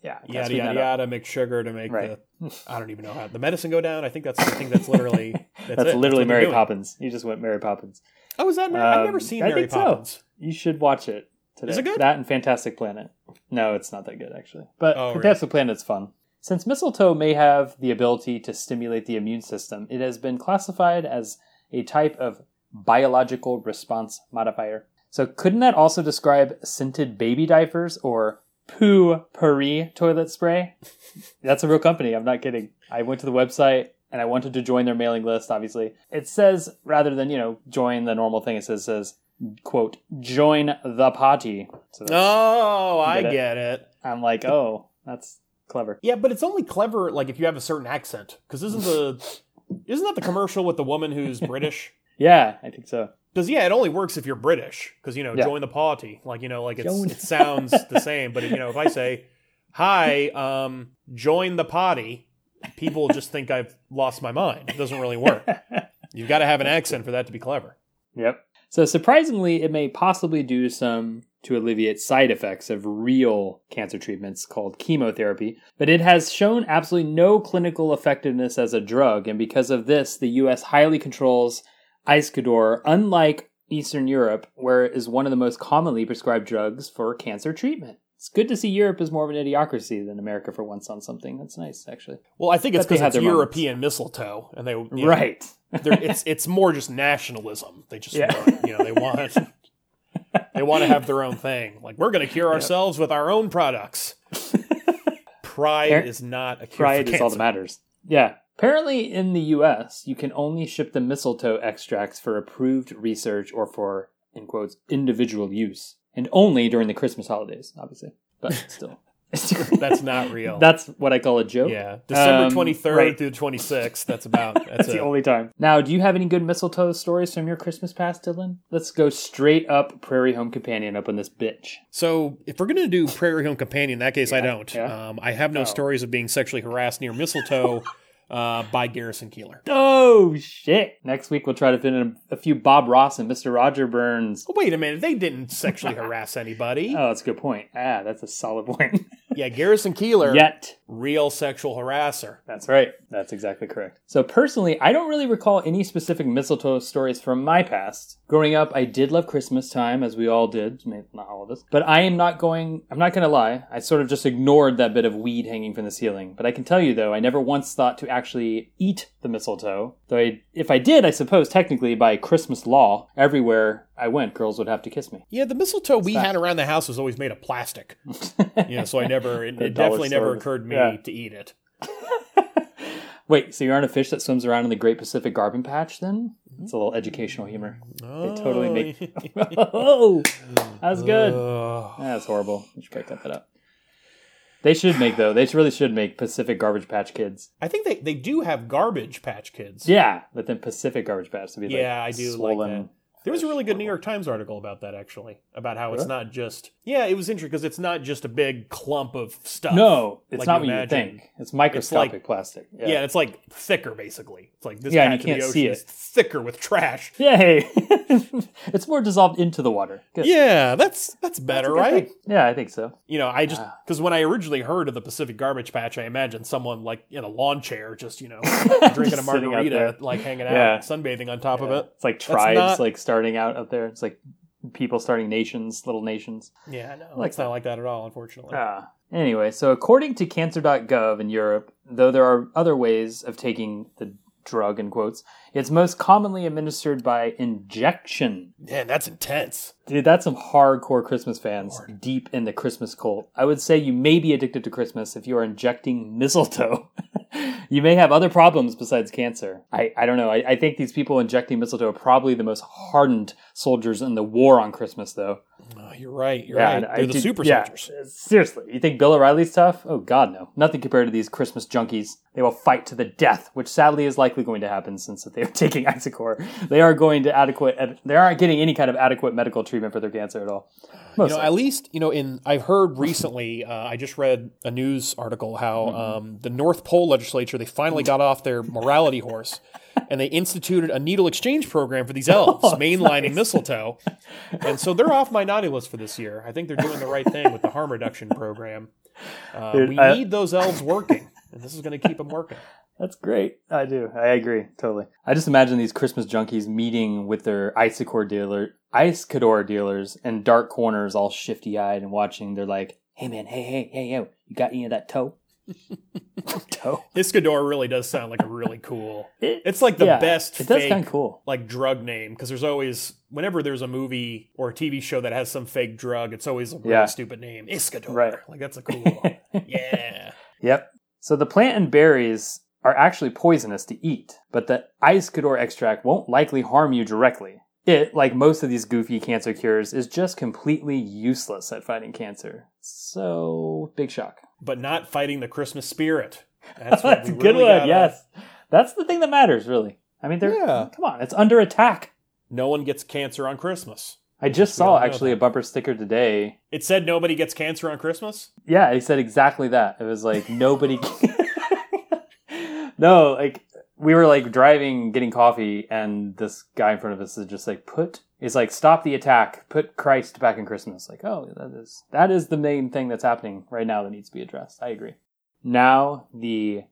Yeah, gotta yada yada yada make sugar to make Right. the I don't even know how the medicine go down. I think that's I think that's literally that's, That's it. literally they're Mary. Poppins. You just went Mary Poppins. Oh, is that Mary? I've never Um, seen I Mary think so. Poppins. You should watch it today. Is it good? That and Fantastic Planet. No, it's not that good actually. But Oh, really? Fantastic Planet's fun. Since mistletoe may have the ability to stimulate the immune system, it has been classified as a type of biological response modifier. So couldn't that also describe scented baby diapers or poo pourri toilet spray? That's a real company. I'm not kidding. I went to the website and I wanted to join their mailing list, obviously. It says, rather than, you know, join the normal thing, it says, says quote, join the party. So Oh, I Get it? get it. I'm like, oh, that's clever. Yeah, but it's only clever like if you have a certain accent. Because isn't the isn't that the commercial with the woman who's British? Yeah, I think so. Because yeah, it only works if you're British. Because you know, Yeah. join the party. Like you know, like it's, it sounds the same. But you know, if I say, "Hi, um, join the party," people just think I've lost my mind. It doesn't really work. You've got to have an accent for that to be clever. Yep. So surprisingly, it may possibly do some to alleviate side effects of real cancer treatments called chemotherapy, but it has shown absolutely no clinical effectiveness as a drug, and because of this, the US highly controls Iscador, unlike Eastern Europe, where it is one of the most commonly prescribed drugs for cancer treatment. It's good to see Europe is more of an idiocracy than America for once on something. That's nice, actually. Well, I think it's because it's their moments. European mistletoe, and they you know, Right. it's it's more just nationalism. They just Yeah. want, you know they want they want to have their own thing. Like we're going to cure ourselves with our own products. Pride is not a cure Pride is all that matters. Yeah. Apparently, in the US, you can only ship the mistletoe extracts for approved research or for, in quotes, individual use. And only during the Christmas holidays, obviously. But still. That's not real. That's what I call a joke. yeah, December Um, twenty third right. through twenty sixth. That's about. That's, That's the only time. Now, do you have any good mistletoe stories from your Christmas past, Dylan? Let's go straight up Prairie Home Companion up on this bitch. So, if we're gonna do Prairie Home Companion, in that case, I don't. yeah. Um, I have no Oh. stories of being sexually harassed near mistletoe uh, by Garrison Keillor. Oh, shit. Next week, we'll try to fit in a, a few Bob Ross and Mr. Roger Burns. Oh, wait a minute, they didn't sexually harass anybody. Oh, that's a good point. Ah, that's a solid point. Yeah, Garrison Keillor, Yet. real sexual harasser. That's right. That's exactly correct. So personally, I don't really recall any specific mistletoe stories from my past. Growing up, I did love Christmas time, as we all did. Maybe Not all of us. But I am not going, I'm not going to lie. I sort of just ignored that bit of weed hanging from the ceiling. But I can tell you though, I never once thought to actually eat the mistletoe. Though I, if I did, I suppose technically by Christmas law, everywhere I went, girls would have to kiss me. Yeah, the mistletoe we that? had around the house was always made of plastic. Yeah, so I never, it, it dollar definitely never occurred to me Yeah. to eat it. Wait, so you aren't a fish that swims around in the Great Pacific Garbage Patch then? It's a little mm-hmm. educational humor. Oh, totally make- oh, that's good. Ugh. That's horrible. You should probably cut that out. They should make though. They really should make Pacific Garbage Patch Kids. I think they, they do have Garbage Patch Kids. Yeah, but then Pacific Garbage Patch to be like Yeah, I do like swollen. that. There was a really good New York Times article about that, actually, about how it's not just. Yeah, it was interesting because it's not just a big clump of stuff. No, it's like not you what you think. It's microscopic like- plastic. Yeah. Yeah. it's like thicker, basically. It's like this Yeah, and patch you of the can't ocean see is it. thicker with trash. Yay! it's more dissolved into the water. Good. Yeah, that's that's better, right? Yeah, I think so. You know, I just Ah. because when I originally heard of the Pacific Garbage Patch, I imagined someone like in a lawn chair, just you know, drinking a Just sitting out margarita, there. like hanging out, Yeah. sunbathing on top of it. It's like tribes not- like starting out up there. It's like people starting nations, little nations. Yeah, no, like it's not like that at all, unfortunately. Ah. Anyway, so according to cancer.gov in Europe, though there are other ways of taking the drug in quotes, it's most commonly administered by injection. Man, that's intense. Dude, that's some hardcore Christmas fans deep in the Christmas cult. I would say you may be addicted to Christmas if you are injecting mistletoe. you may have other problems besides cancer. I, I don't know. I, I think these people injecting mistletoe are probably the most hardened soldiers in the war on Christmas, though. Oh, you're right. You're Yeah, right. They're the did- super yeah, soldiers. Seriously, you think Bill O'Reilly's tough? Oh God, no. Nothing compared to these Christmas junkies. They will fight to the death, which sadly is likely going to happen since they are taking Iscador. They are going to adequate. They aren't getting any kind of adequate medical treatment for their cancer at all. You know, at least you know. In I've heard recently. Uh, I just read a news article how Mm-hmm. um, the North Pole legislature they finally got off their morality horse, and they instituted a needle exchange program for these elves, Oh, mainlining mistletoe, and so they're off my naughty list for this year. I think they're doing the right thing with the harm reduction program. Uh, Dude, we I- need those elves working, and this is going to keep them working. That's great. I do. I agree totally. I just imagine these Christmas junkies meeting with their Iscador dealer, Iscador dealers, in dark corners, all shifty eyed, and watching. They're like, "Hey man, hey hey hey yo, you got any of that toe? toe? Iscador really does sound like a really cool. It- It's like the yeah, best It does fake kind of cool. like drug name because there's always whenever there's a movie or a TV show that has some fake drug, it's always a really Yeah. stupid name. Iscador. Right. Like that's a cool. One. yeah. Yep. So the plant and berries are actually poisonous to eat, but the Iscador extract won't likely harm you directly. It, like most of these goofy cancer cures, is just completely useless at fighting cancer. So, big shock. But not fighting the Christmas spirit. That's, what That's a good really one, yes. That's the thing that matters, really. I mean, they're, Yeah. come on, it's under attack. No one gets cancer on Christmas. I just We saw actually a bumper sticker today. It said nobody gets cancer on Christmas. Yeah, it said exactly that. It was like nobody. no, like we were like driving, getting coffee, and this guy in front of us is just like, "Put." He's like, "Stop the attack. Put Christ back in Christmas." Like, oh, that is that is the main thing that's happening right now that needs to be addressed. I agree. Now the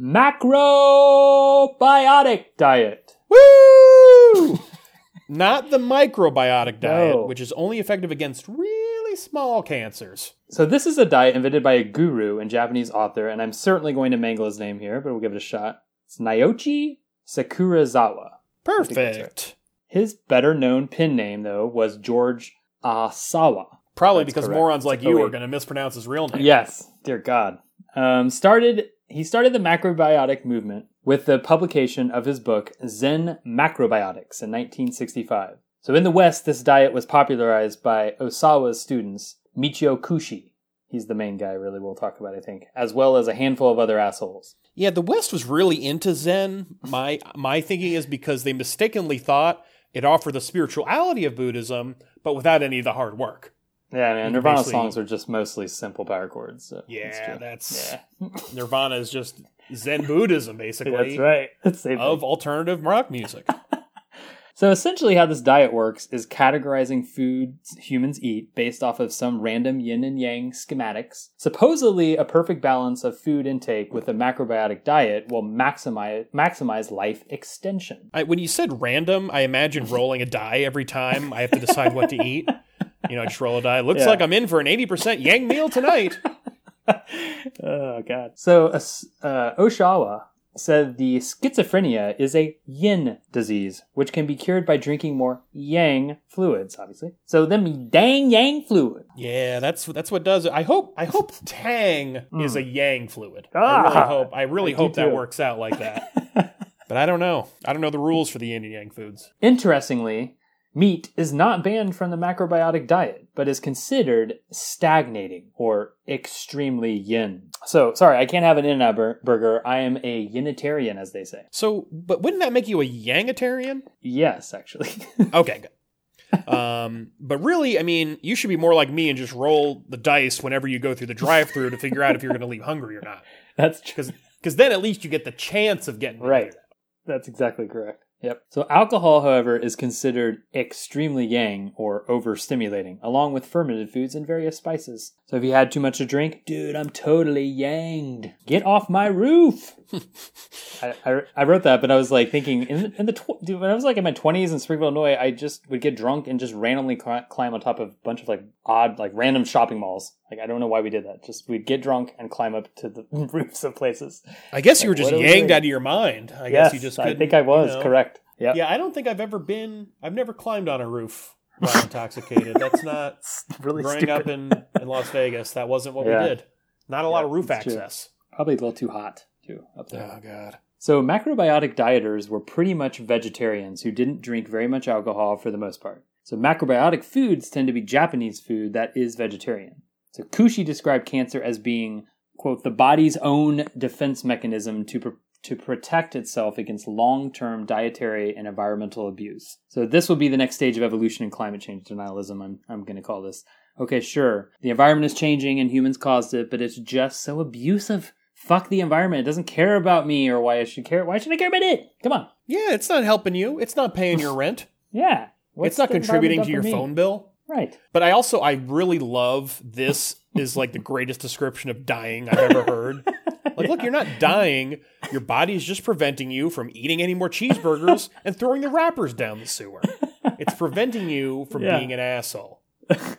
macrobiotic diet. Woo! not the microbiotic diet, No. which is only effective against really small cancers. So this is a diet invented by a guru and Japanese author, and I'm certainly going to mangle his name here, but we'll give it a shot. It's Naochi Sakurazawa. Perfect. His better known pen name, though, was George Osawa. Probably That's because correct. morons like Oh, you are going to mispronounce his real name. Yes, dear God. Um, started he started the macrobiotic movement with the publication of his book Zen Macrobiotics in 1965. So in the West, this diet was popularized by Osawa's students, Michio Kushi. He's the main guy, really, we'll talk about, I think, as well as a handful of other assholes. Yeah, the West was really into Zen. My my thinking is because they mistakenly thought it offered the spirituality of Buddhism, but without any of the hard work. Yeah, man, Nirvana songs are just mostly simple power chords. So yeah, that's, yeah. Nirvana is just Zen Buddhism, basically. that's right. That's of alternative rock music. So essentially, how this diet works is categorizing foods humans eat based off of some random yin and yang schematics. Supposedly, a perfect balance of food intake with a macrobiotic diet will maximize maximize life extension. I, when you said random, I imagine rolling a die every time I have to decide what to eat. You know, I just roll a die. Looks yeah. like I'm in for an eighty percent yang meal tonight. oh god. So uh, Osawa said the schizophrenia is a yin disease, which can be cured by drinking more yang fluids, obviously. So them dang yang fluid. Yeah, that's that's what does it. I hope I hope tang mm. is a yang fluid. Ah, I really hope I really I hope that too. works out like that. but I don't know. I don't know the rules for the yin and yang foods. Interestingly, Meat is not banned from the macrobiotic diet, but is considered stagnating or extremely yin. So, sorry, I can't have an In-N-Out burger. I am a Unitarian, as they say. So, but wouldn't that make you a Yangitarian? Yes, actually. okay, good. um, but really, I mean, you should be more like me and just roll the dice whenever you go through the drive-through to figure out if you're going to leave hungry or not. That's true. Because then at least you get the chance of getting right. That's exactly correct. Yep. So alcohol, however, is considered extremely yang or overstimulating, along with fermented foods and various spices. So if you had too much to drink, dude, I'm totally yanged. Get off my roof. I, I, I, wrote that, but I was like thinking in, in the tw- dude, when I was like in my 20s in Springfield, Illinois, I just would get drunk and just randomly cl- climb on top of a bunch of like odd, like random shopping malls. Like I don't know why we did that. Just we'd get drunk and climb up to the roofs of places. I guess like, you were just yanged out of your mind. I yes, guess you just I think I was you know. correct. Yeah. Yeah, I don't think I've ever been. I've never climbed on a roof while intoxicated. That's not really growing stupid. up in in Las Vegas. That wasn't what yeah. we did. Not a lot of roof access. True. Probably a little too hot too up there. Oh god. So macrobiotic dieters were pretty much vegetarians who didn't drink very much alcohol for the most part. So macrobiotic foods tend to be Japanese food that is vegetarian. So Kushi described cancer as being quote the body's own defense mechanism to to protect itself against long term dietary and environmental abuse. So, this will be the next stage of evolution in climate change denialism, I'm, I'm going to call this. Okay, sure, the environment is changing and humans caused it, but it's just so abusive. Fuck the environment. It doesn't care about me or why I should care. Why should I care about it? Come on. Yeah, it's not helping you. It's not paying your rent. yeah. What's it's not contributing to your phone bill. Right. But I also I really love this is like the greatest description of dying I've ever heard. Like, yeah. look, you're not dying. Your body is just preventing you from eating any more cheeseburgers and throwing the wrappers down the sewer. It's preventing you from yeah. being an asshole.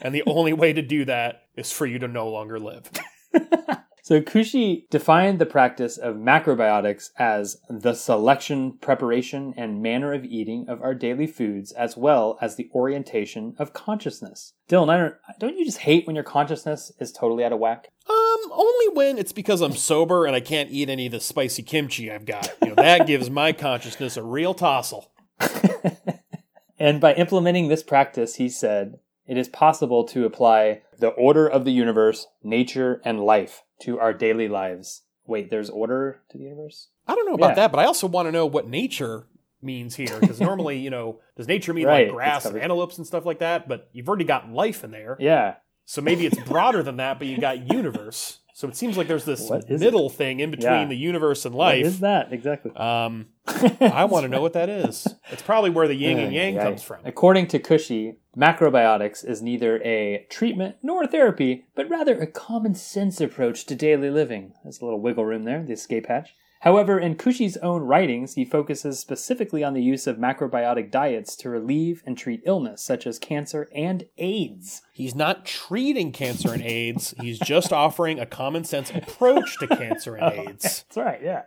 And the only way to do that is for you to no longer live. So Kushi defined the practice of macrobiotics as the selection, preparation, and manner of eating of our daily foods, as well as the orientation of consciousness. Dylan, I don't, don't you just hate when your consciousness is totally out of whack? Um, only when it's because I'm sober and I can't eat any of the spicy kimchi I've got. You know, that gives my consciousness a real tossle. and by implementing this practice, he said, it is possible to apply the order of the universe, nature, and life to our daily lives. Wait, there's order to the universe? I don't know about yeah. that, but I also want to know what nature means here because normally, you know, does nature mean right. like grass and antelopes and stuff like that? But you've already got life in there. Yeah. So maybe it's broader than that, but you got universe. So it seems like there's this middle it? thing in between yeah. the universe and life. What is that exactly? Um, I want to know what that is. It's probably where the yin and yang comes from. According to Kushi, macrobiotics is neither a treatment nor a therapy, but rather a common sense approach to daily living. There's a little wiggle room there, the escape hatch. However, in Kushi's own writings, he focuses specifically on the use of macrobiotic diets to relieve and treat illness, such as cancer and AIDS. He's not treating cancer and AIDS, he's just offering a common sense approach to cancer and oh, AIDS. That's right, yeah.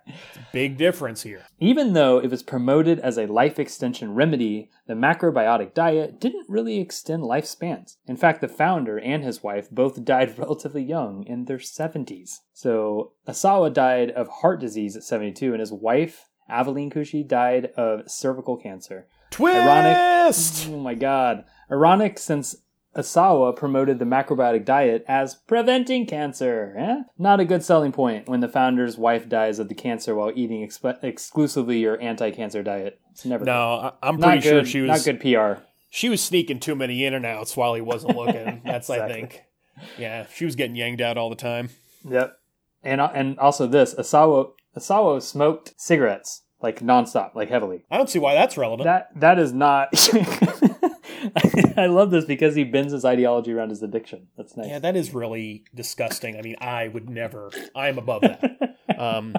big difference here. Even though it was promoted as a life extension remedy, the macrobiotic diet didn't really extend lifespans. In fact, the founder and his wife both died relatively young in their 70s. So, Osawa died of heart disease at 1972, and his wife, Aveline Kushi, died of cervical cancer. Twist! Oh my god. Ironic since Osawa promoted the macrobiotic diet as preventing cancer. Eh? Not a good selling point when the founder's wife dies of the cancer while eating exp- exclusively your anti-cancer diet. It's never No, I- I'm not pretty sure good, she was not good PR. she was sneaking too many in and outs while he wasn't looking. That's I think. Yeah, she was getting yanged out all the time. Yep. And and also this Osawa Osawa smoked cigarettes like nonstop, like heavily. I don't see why that's relevant. That that is not. I love this because he bends his ideology around his addiction. That's nice. yeah, that is really disgusting. I mean, I would never. I'm above that. um,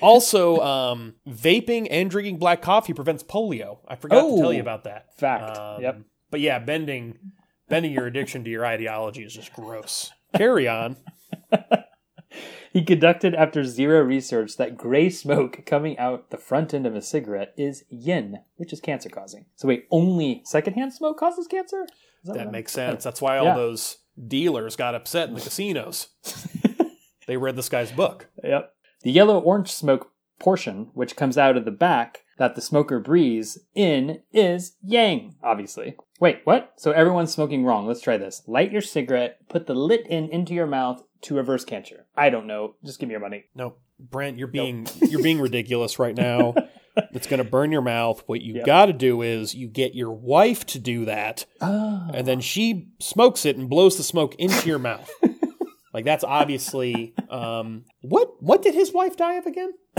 also, um, vaping and drinking black coffee prevents polio. I forgot to tell Oh, you about that. fact. Um, Yep. But yeah, bending bending your addiction to your ideology is just gross. Carry on. He conducted after zero research that gray smoke coming out the front end of a cigarette is yin, which is cancer causing. So wait, only secondhand smoke causes cancer? Is what That makes sense. That's why all Yeah. those dealers got upset in the casinos. they read this guy's book. Yep. The yellow orange smoke portion, which comes out of the back that the smoker breathes in, is yang, obviously. Wait, what? So everyone's smoking wrong. Let's try this. Light your cigarette, put the lit end into your mouth to reverse cancer. I don't know. Just give me your money. No, Brent, you're being you're being ridiculous right now. It's going to burn your mouth. What you Yep. got to do is you get your wife to do that, Oh. and then she smokes it and blows the smoke into your mouth. like that's obviously um, what what did his wife die of again?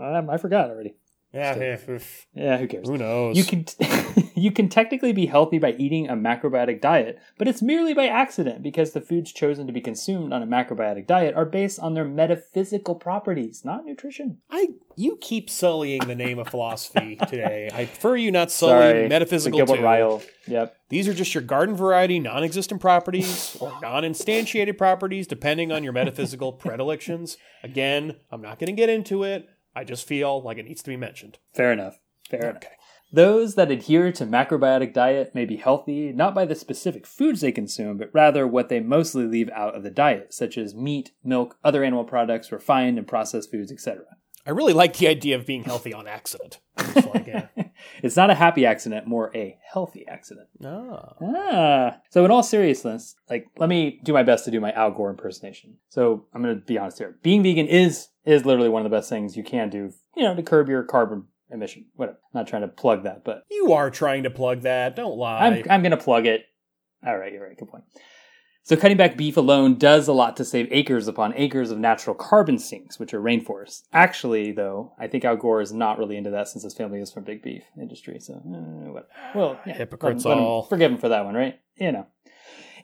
I forgot already. Yeah, if- if- Yeah, who cares? who knows? You can you can technically be healthy by eating a macrobiotic diet, but it's merely by accident because the foods chosen to be consumed on a macrobiotic diet are based on their metaphysical properties, not nutrition. I you keep sullying the name of philosophy today. I prefer you not sully Sorry, metaphysical Gilbert too. Ryle. Yep. These are just your garden variety, non existent properties or non instantiated properties, depending on your metaphysical predilections. Again, I'm not going to get into it. I just feel like it needs to be mentioned. Fair enough. Fair enough. Those that adhere to macrobiotic diet may be healthy not by the specific foods they consume, but rather what they mostly leave out of the diet, such as meat, milk, other animal products, refined and processed foods, etc. I really like the idea of being healthy on accident. It's like, yeah. It's not a happy accident, more a healthy accident. Ah. Ah. So in all seriousness, like let me do my best to do my Al Gore impersonation. So I'm gonna be honest here. Being vegan is is literally one of the best things you can do, you know, to curb your carbon emission. Whatever. I'm not trying to plug that, but You are trying to plug that. Don't lie. I'm I'm gonna plug it. All right, you're right. Good point. So cutting back beef alone does a lot to save acres upon acres of natural carbon sinks, which are rainforests. Actually, though, I think Al Gore is not really into that since his family is from big beef industry. So, uh, what? Well, yeah, Hypocrites let let him- all. forgive him for that one, right? You know.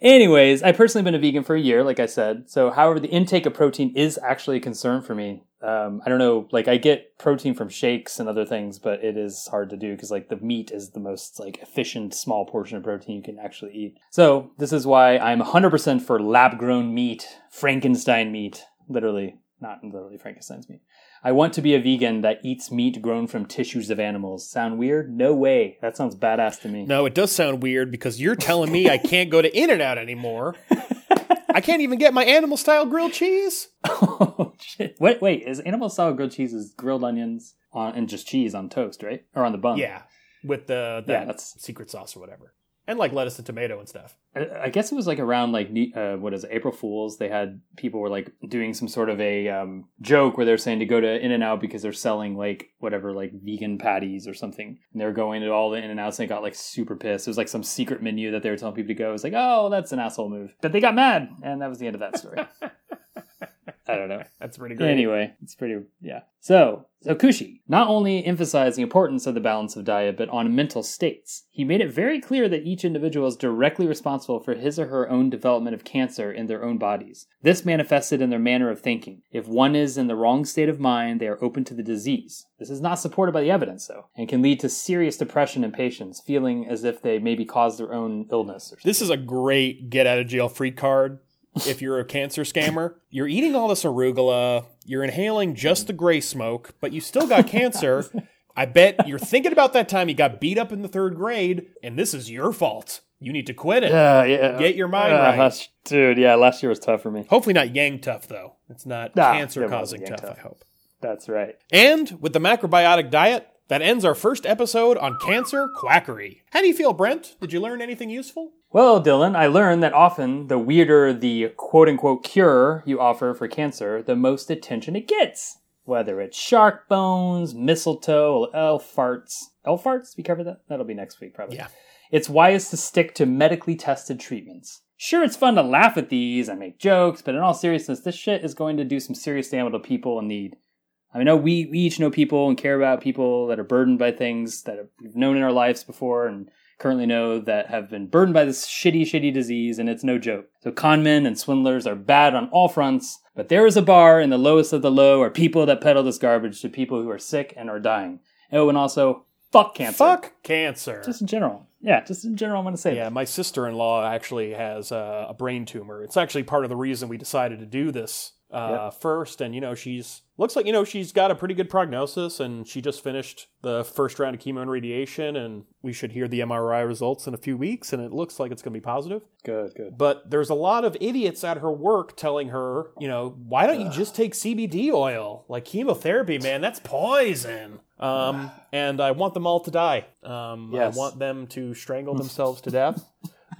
Anyways, I've personally been a vegan for a year, like I said. So, however, the intake of protein is actually a concern for me. Um, I don't know, like I get protein from shakes and other things, but it is hard to do because like the meat is the most like efficient small portion of protein you can actually eat. So this is why I'm 100% for lab grown meat, Frankenstein meat, literally, not literally Frankenstein's meat. I want to be a vegan that eats meat grown from tissues of animals. Sound weird? No way. That sounds badass to me. no, it does sound weird because you're telling me I can't go to In N Out anymore. I can't even get my animal style grilled cheese. oh shit! Wait, wait. Is animal style grilled cheese is grilled onions on and just cheese on toast, right? Or on the bun? Yeah, with the that Yeah, that's- secret sauce or whatever, and like lettuce and tomato and stuff. I, I guess it was like around like uh, what is it, April Fools? They had people were like doing some sort of a um, joke where they're saying to go to In and Out because they're selling like whatever like vegan patties or something, and they're going to all the In and Outs and they got like super pissed. It was like some secret menu that they were telling people to go. It was like, oh, that's an asshole move, but they got mad, and that was the end of that story. I don't know. That's pretty great. Anyway, it's pretty yeah. So, so Kushi not only emphasized the importance of the balance of diet, but on mental states. He made it very clear that each individual is directly responsible for his or her own development of cancer in their own bodies. This manifested in their manner of thinking. If one is in the wrong state of mind, they are open to the disease. This is not supported by the evidence, though, and can lead to serious depression in patients, feeling as if they maybe caused their own illness. Or. This is a great get out of jail free card. If you're a cancer scammer, you're eating all this arugula, you're inhaling just the gray smoke, but you still got cancer. I bet you're thinking about that time you got beat up in the third grade, and this is your fault. You need to quit it. Yeah, yeah. Get your mind Uh, right. last- dude, yeah, last year was tough for me. Hopefully not yang tough though. It's not Nah, cancer causing tough, tough. I hope. That's right. And with the macrobiotic diet, that ends our first episode on cancer quackery. How do you feel, Brent? Did you learn anything useful? Well, Dylan, I learned that often the weirder the quote unquote cure you offer for cancer, the most attention it gets. Whether it's shark bones, mistletoe, elf farts. Elf farts? We cover that? That'll be next week, probably. Yeah. It's wise to stick to medically tested treatments. Sure, it's fun to laugh at these and make jokes, but in all seriousness, this shit is going to do some serious damage to people in need. I know we, we each know people and care about people that are burdened by things that we've known in our lives before and currently know that have been burdened by this shitty, shitty disease, and it's no joke. So conmen and swindlers are bad on all fronts, but there is a bar in the lowest of the low are people that peddle this garbage to people who are sick and are dying. Oh, and also, fuck cancer. Fuck cancer. Just in general. Yeah, just in general, I'm going to say Yeah, my sister in law actually has a brain tumor. It's actually part of the reason we decided to do this uh, first. And, you know, she's looks like, you know, she's got a pretty good prognosis and she just finished the first round of chemo and radiation. And we should hear the MRI results in a few weeks. And it looks like it's going to be positive. Good, good. But there's a lot of idiots at her work telling her, you know, why don't you just take CBD oil? Like chemotherapy, man, that's poison. Um, and I want them all to die. Um, Yes. I want them to strangle themselves to death,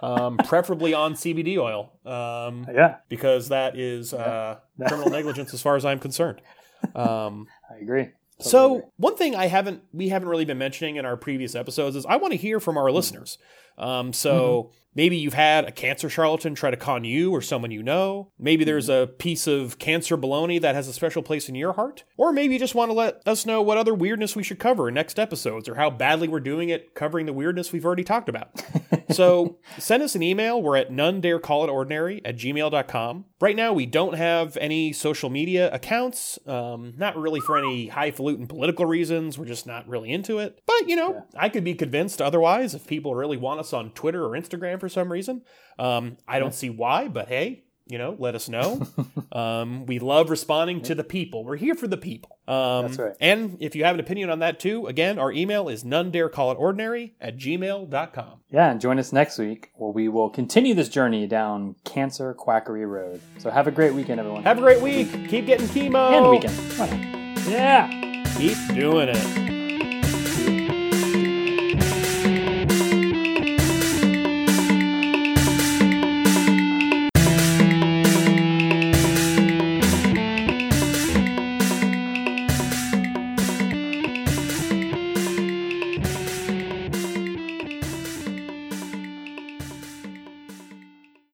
um, preferably on CBD oil, um, Yeah, because that is uh, criminal negligence as far as I'm concerned. Um, I agree. Totally so agree. one thing I haven't we haven't really been mentioning in our previous episodes is I want to hear from our listeners. Um, so maybe you've had a cancer charlatan try to con you or someone you know. Maybe there's a piece of cancer baloney that has a special place in your heart, or maybe you just want to let us know what other weirdness we should cover in next episodes or how badly we're doing at covering the weirdness we've already talked about. so send us an email. We're at none dare call it ordinary at gmail.com. Right now, we don't have any social media accounts, um, not really for any highfalutin political reasons. We're just not really into it. But, you know, I could be convinced otherwise if people really want us on Twitter or Instagram for some reason. Um, I don't see why, but hey, you know, let us know. um, we love responding to the people. We're here for the people. Um, That's right. And if you have an opinion on that too, again, our email is none dare call it ordinary at gmail.com. Yeah, and join us next week where we will continue this journey down Cancer Quackery Road. So have a great weekend, everyone. Have a great week. Keep getting chemo. and weekend. Yeah. Keep doing it.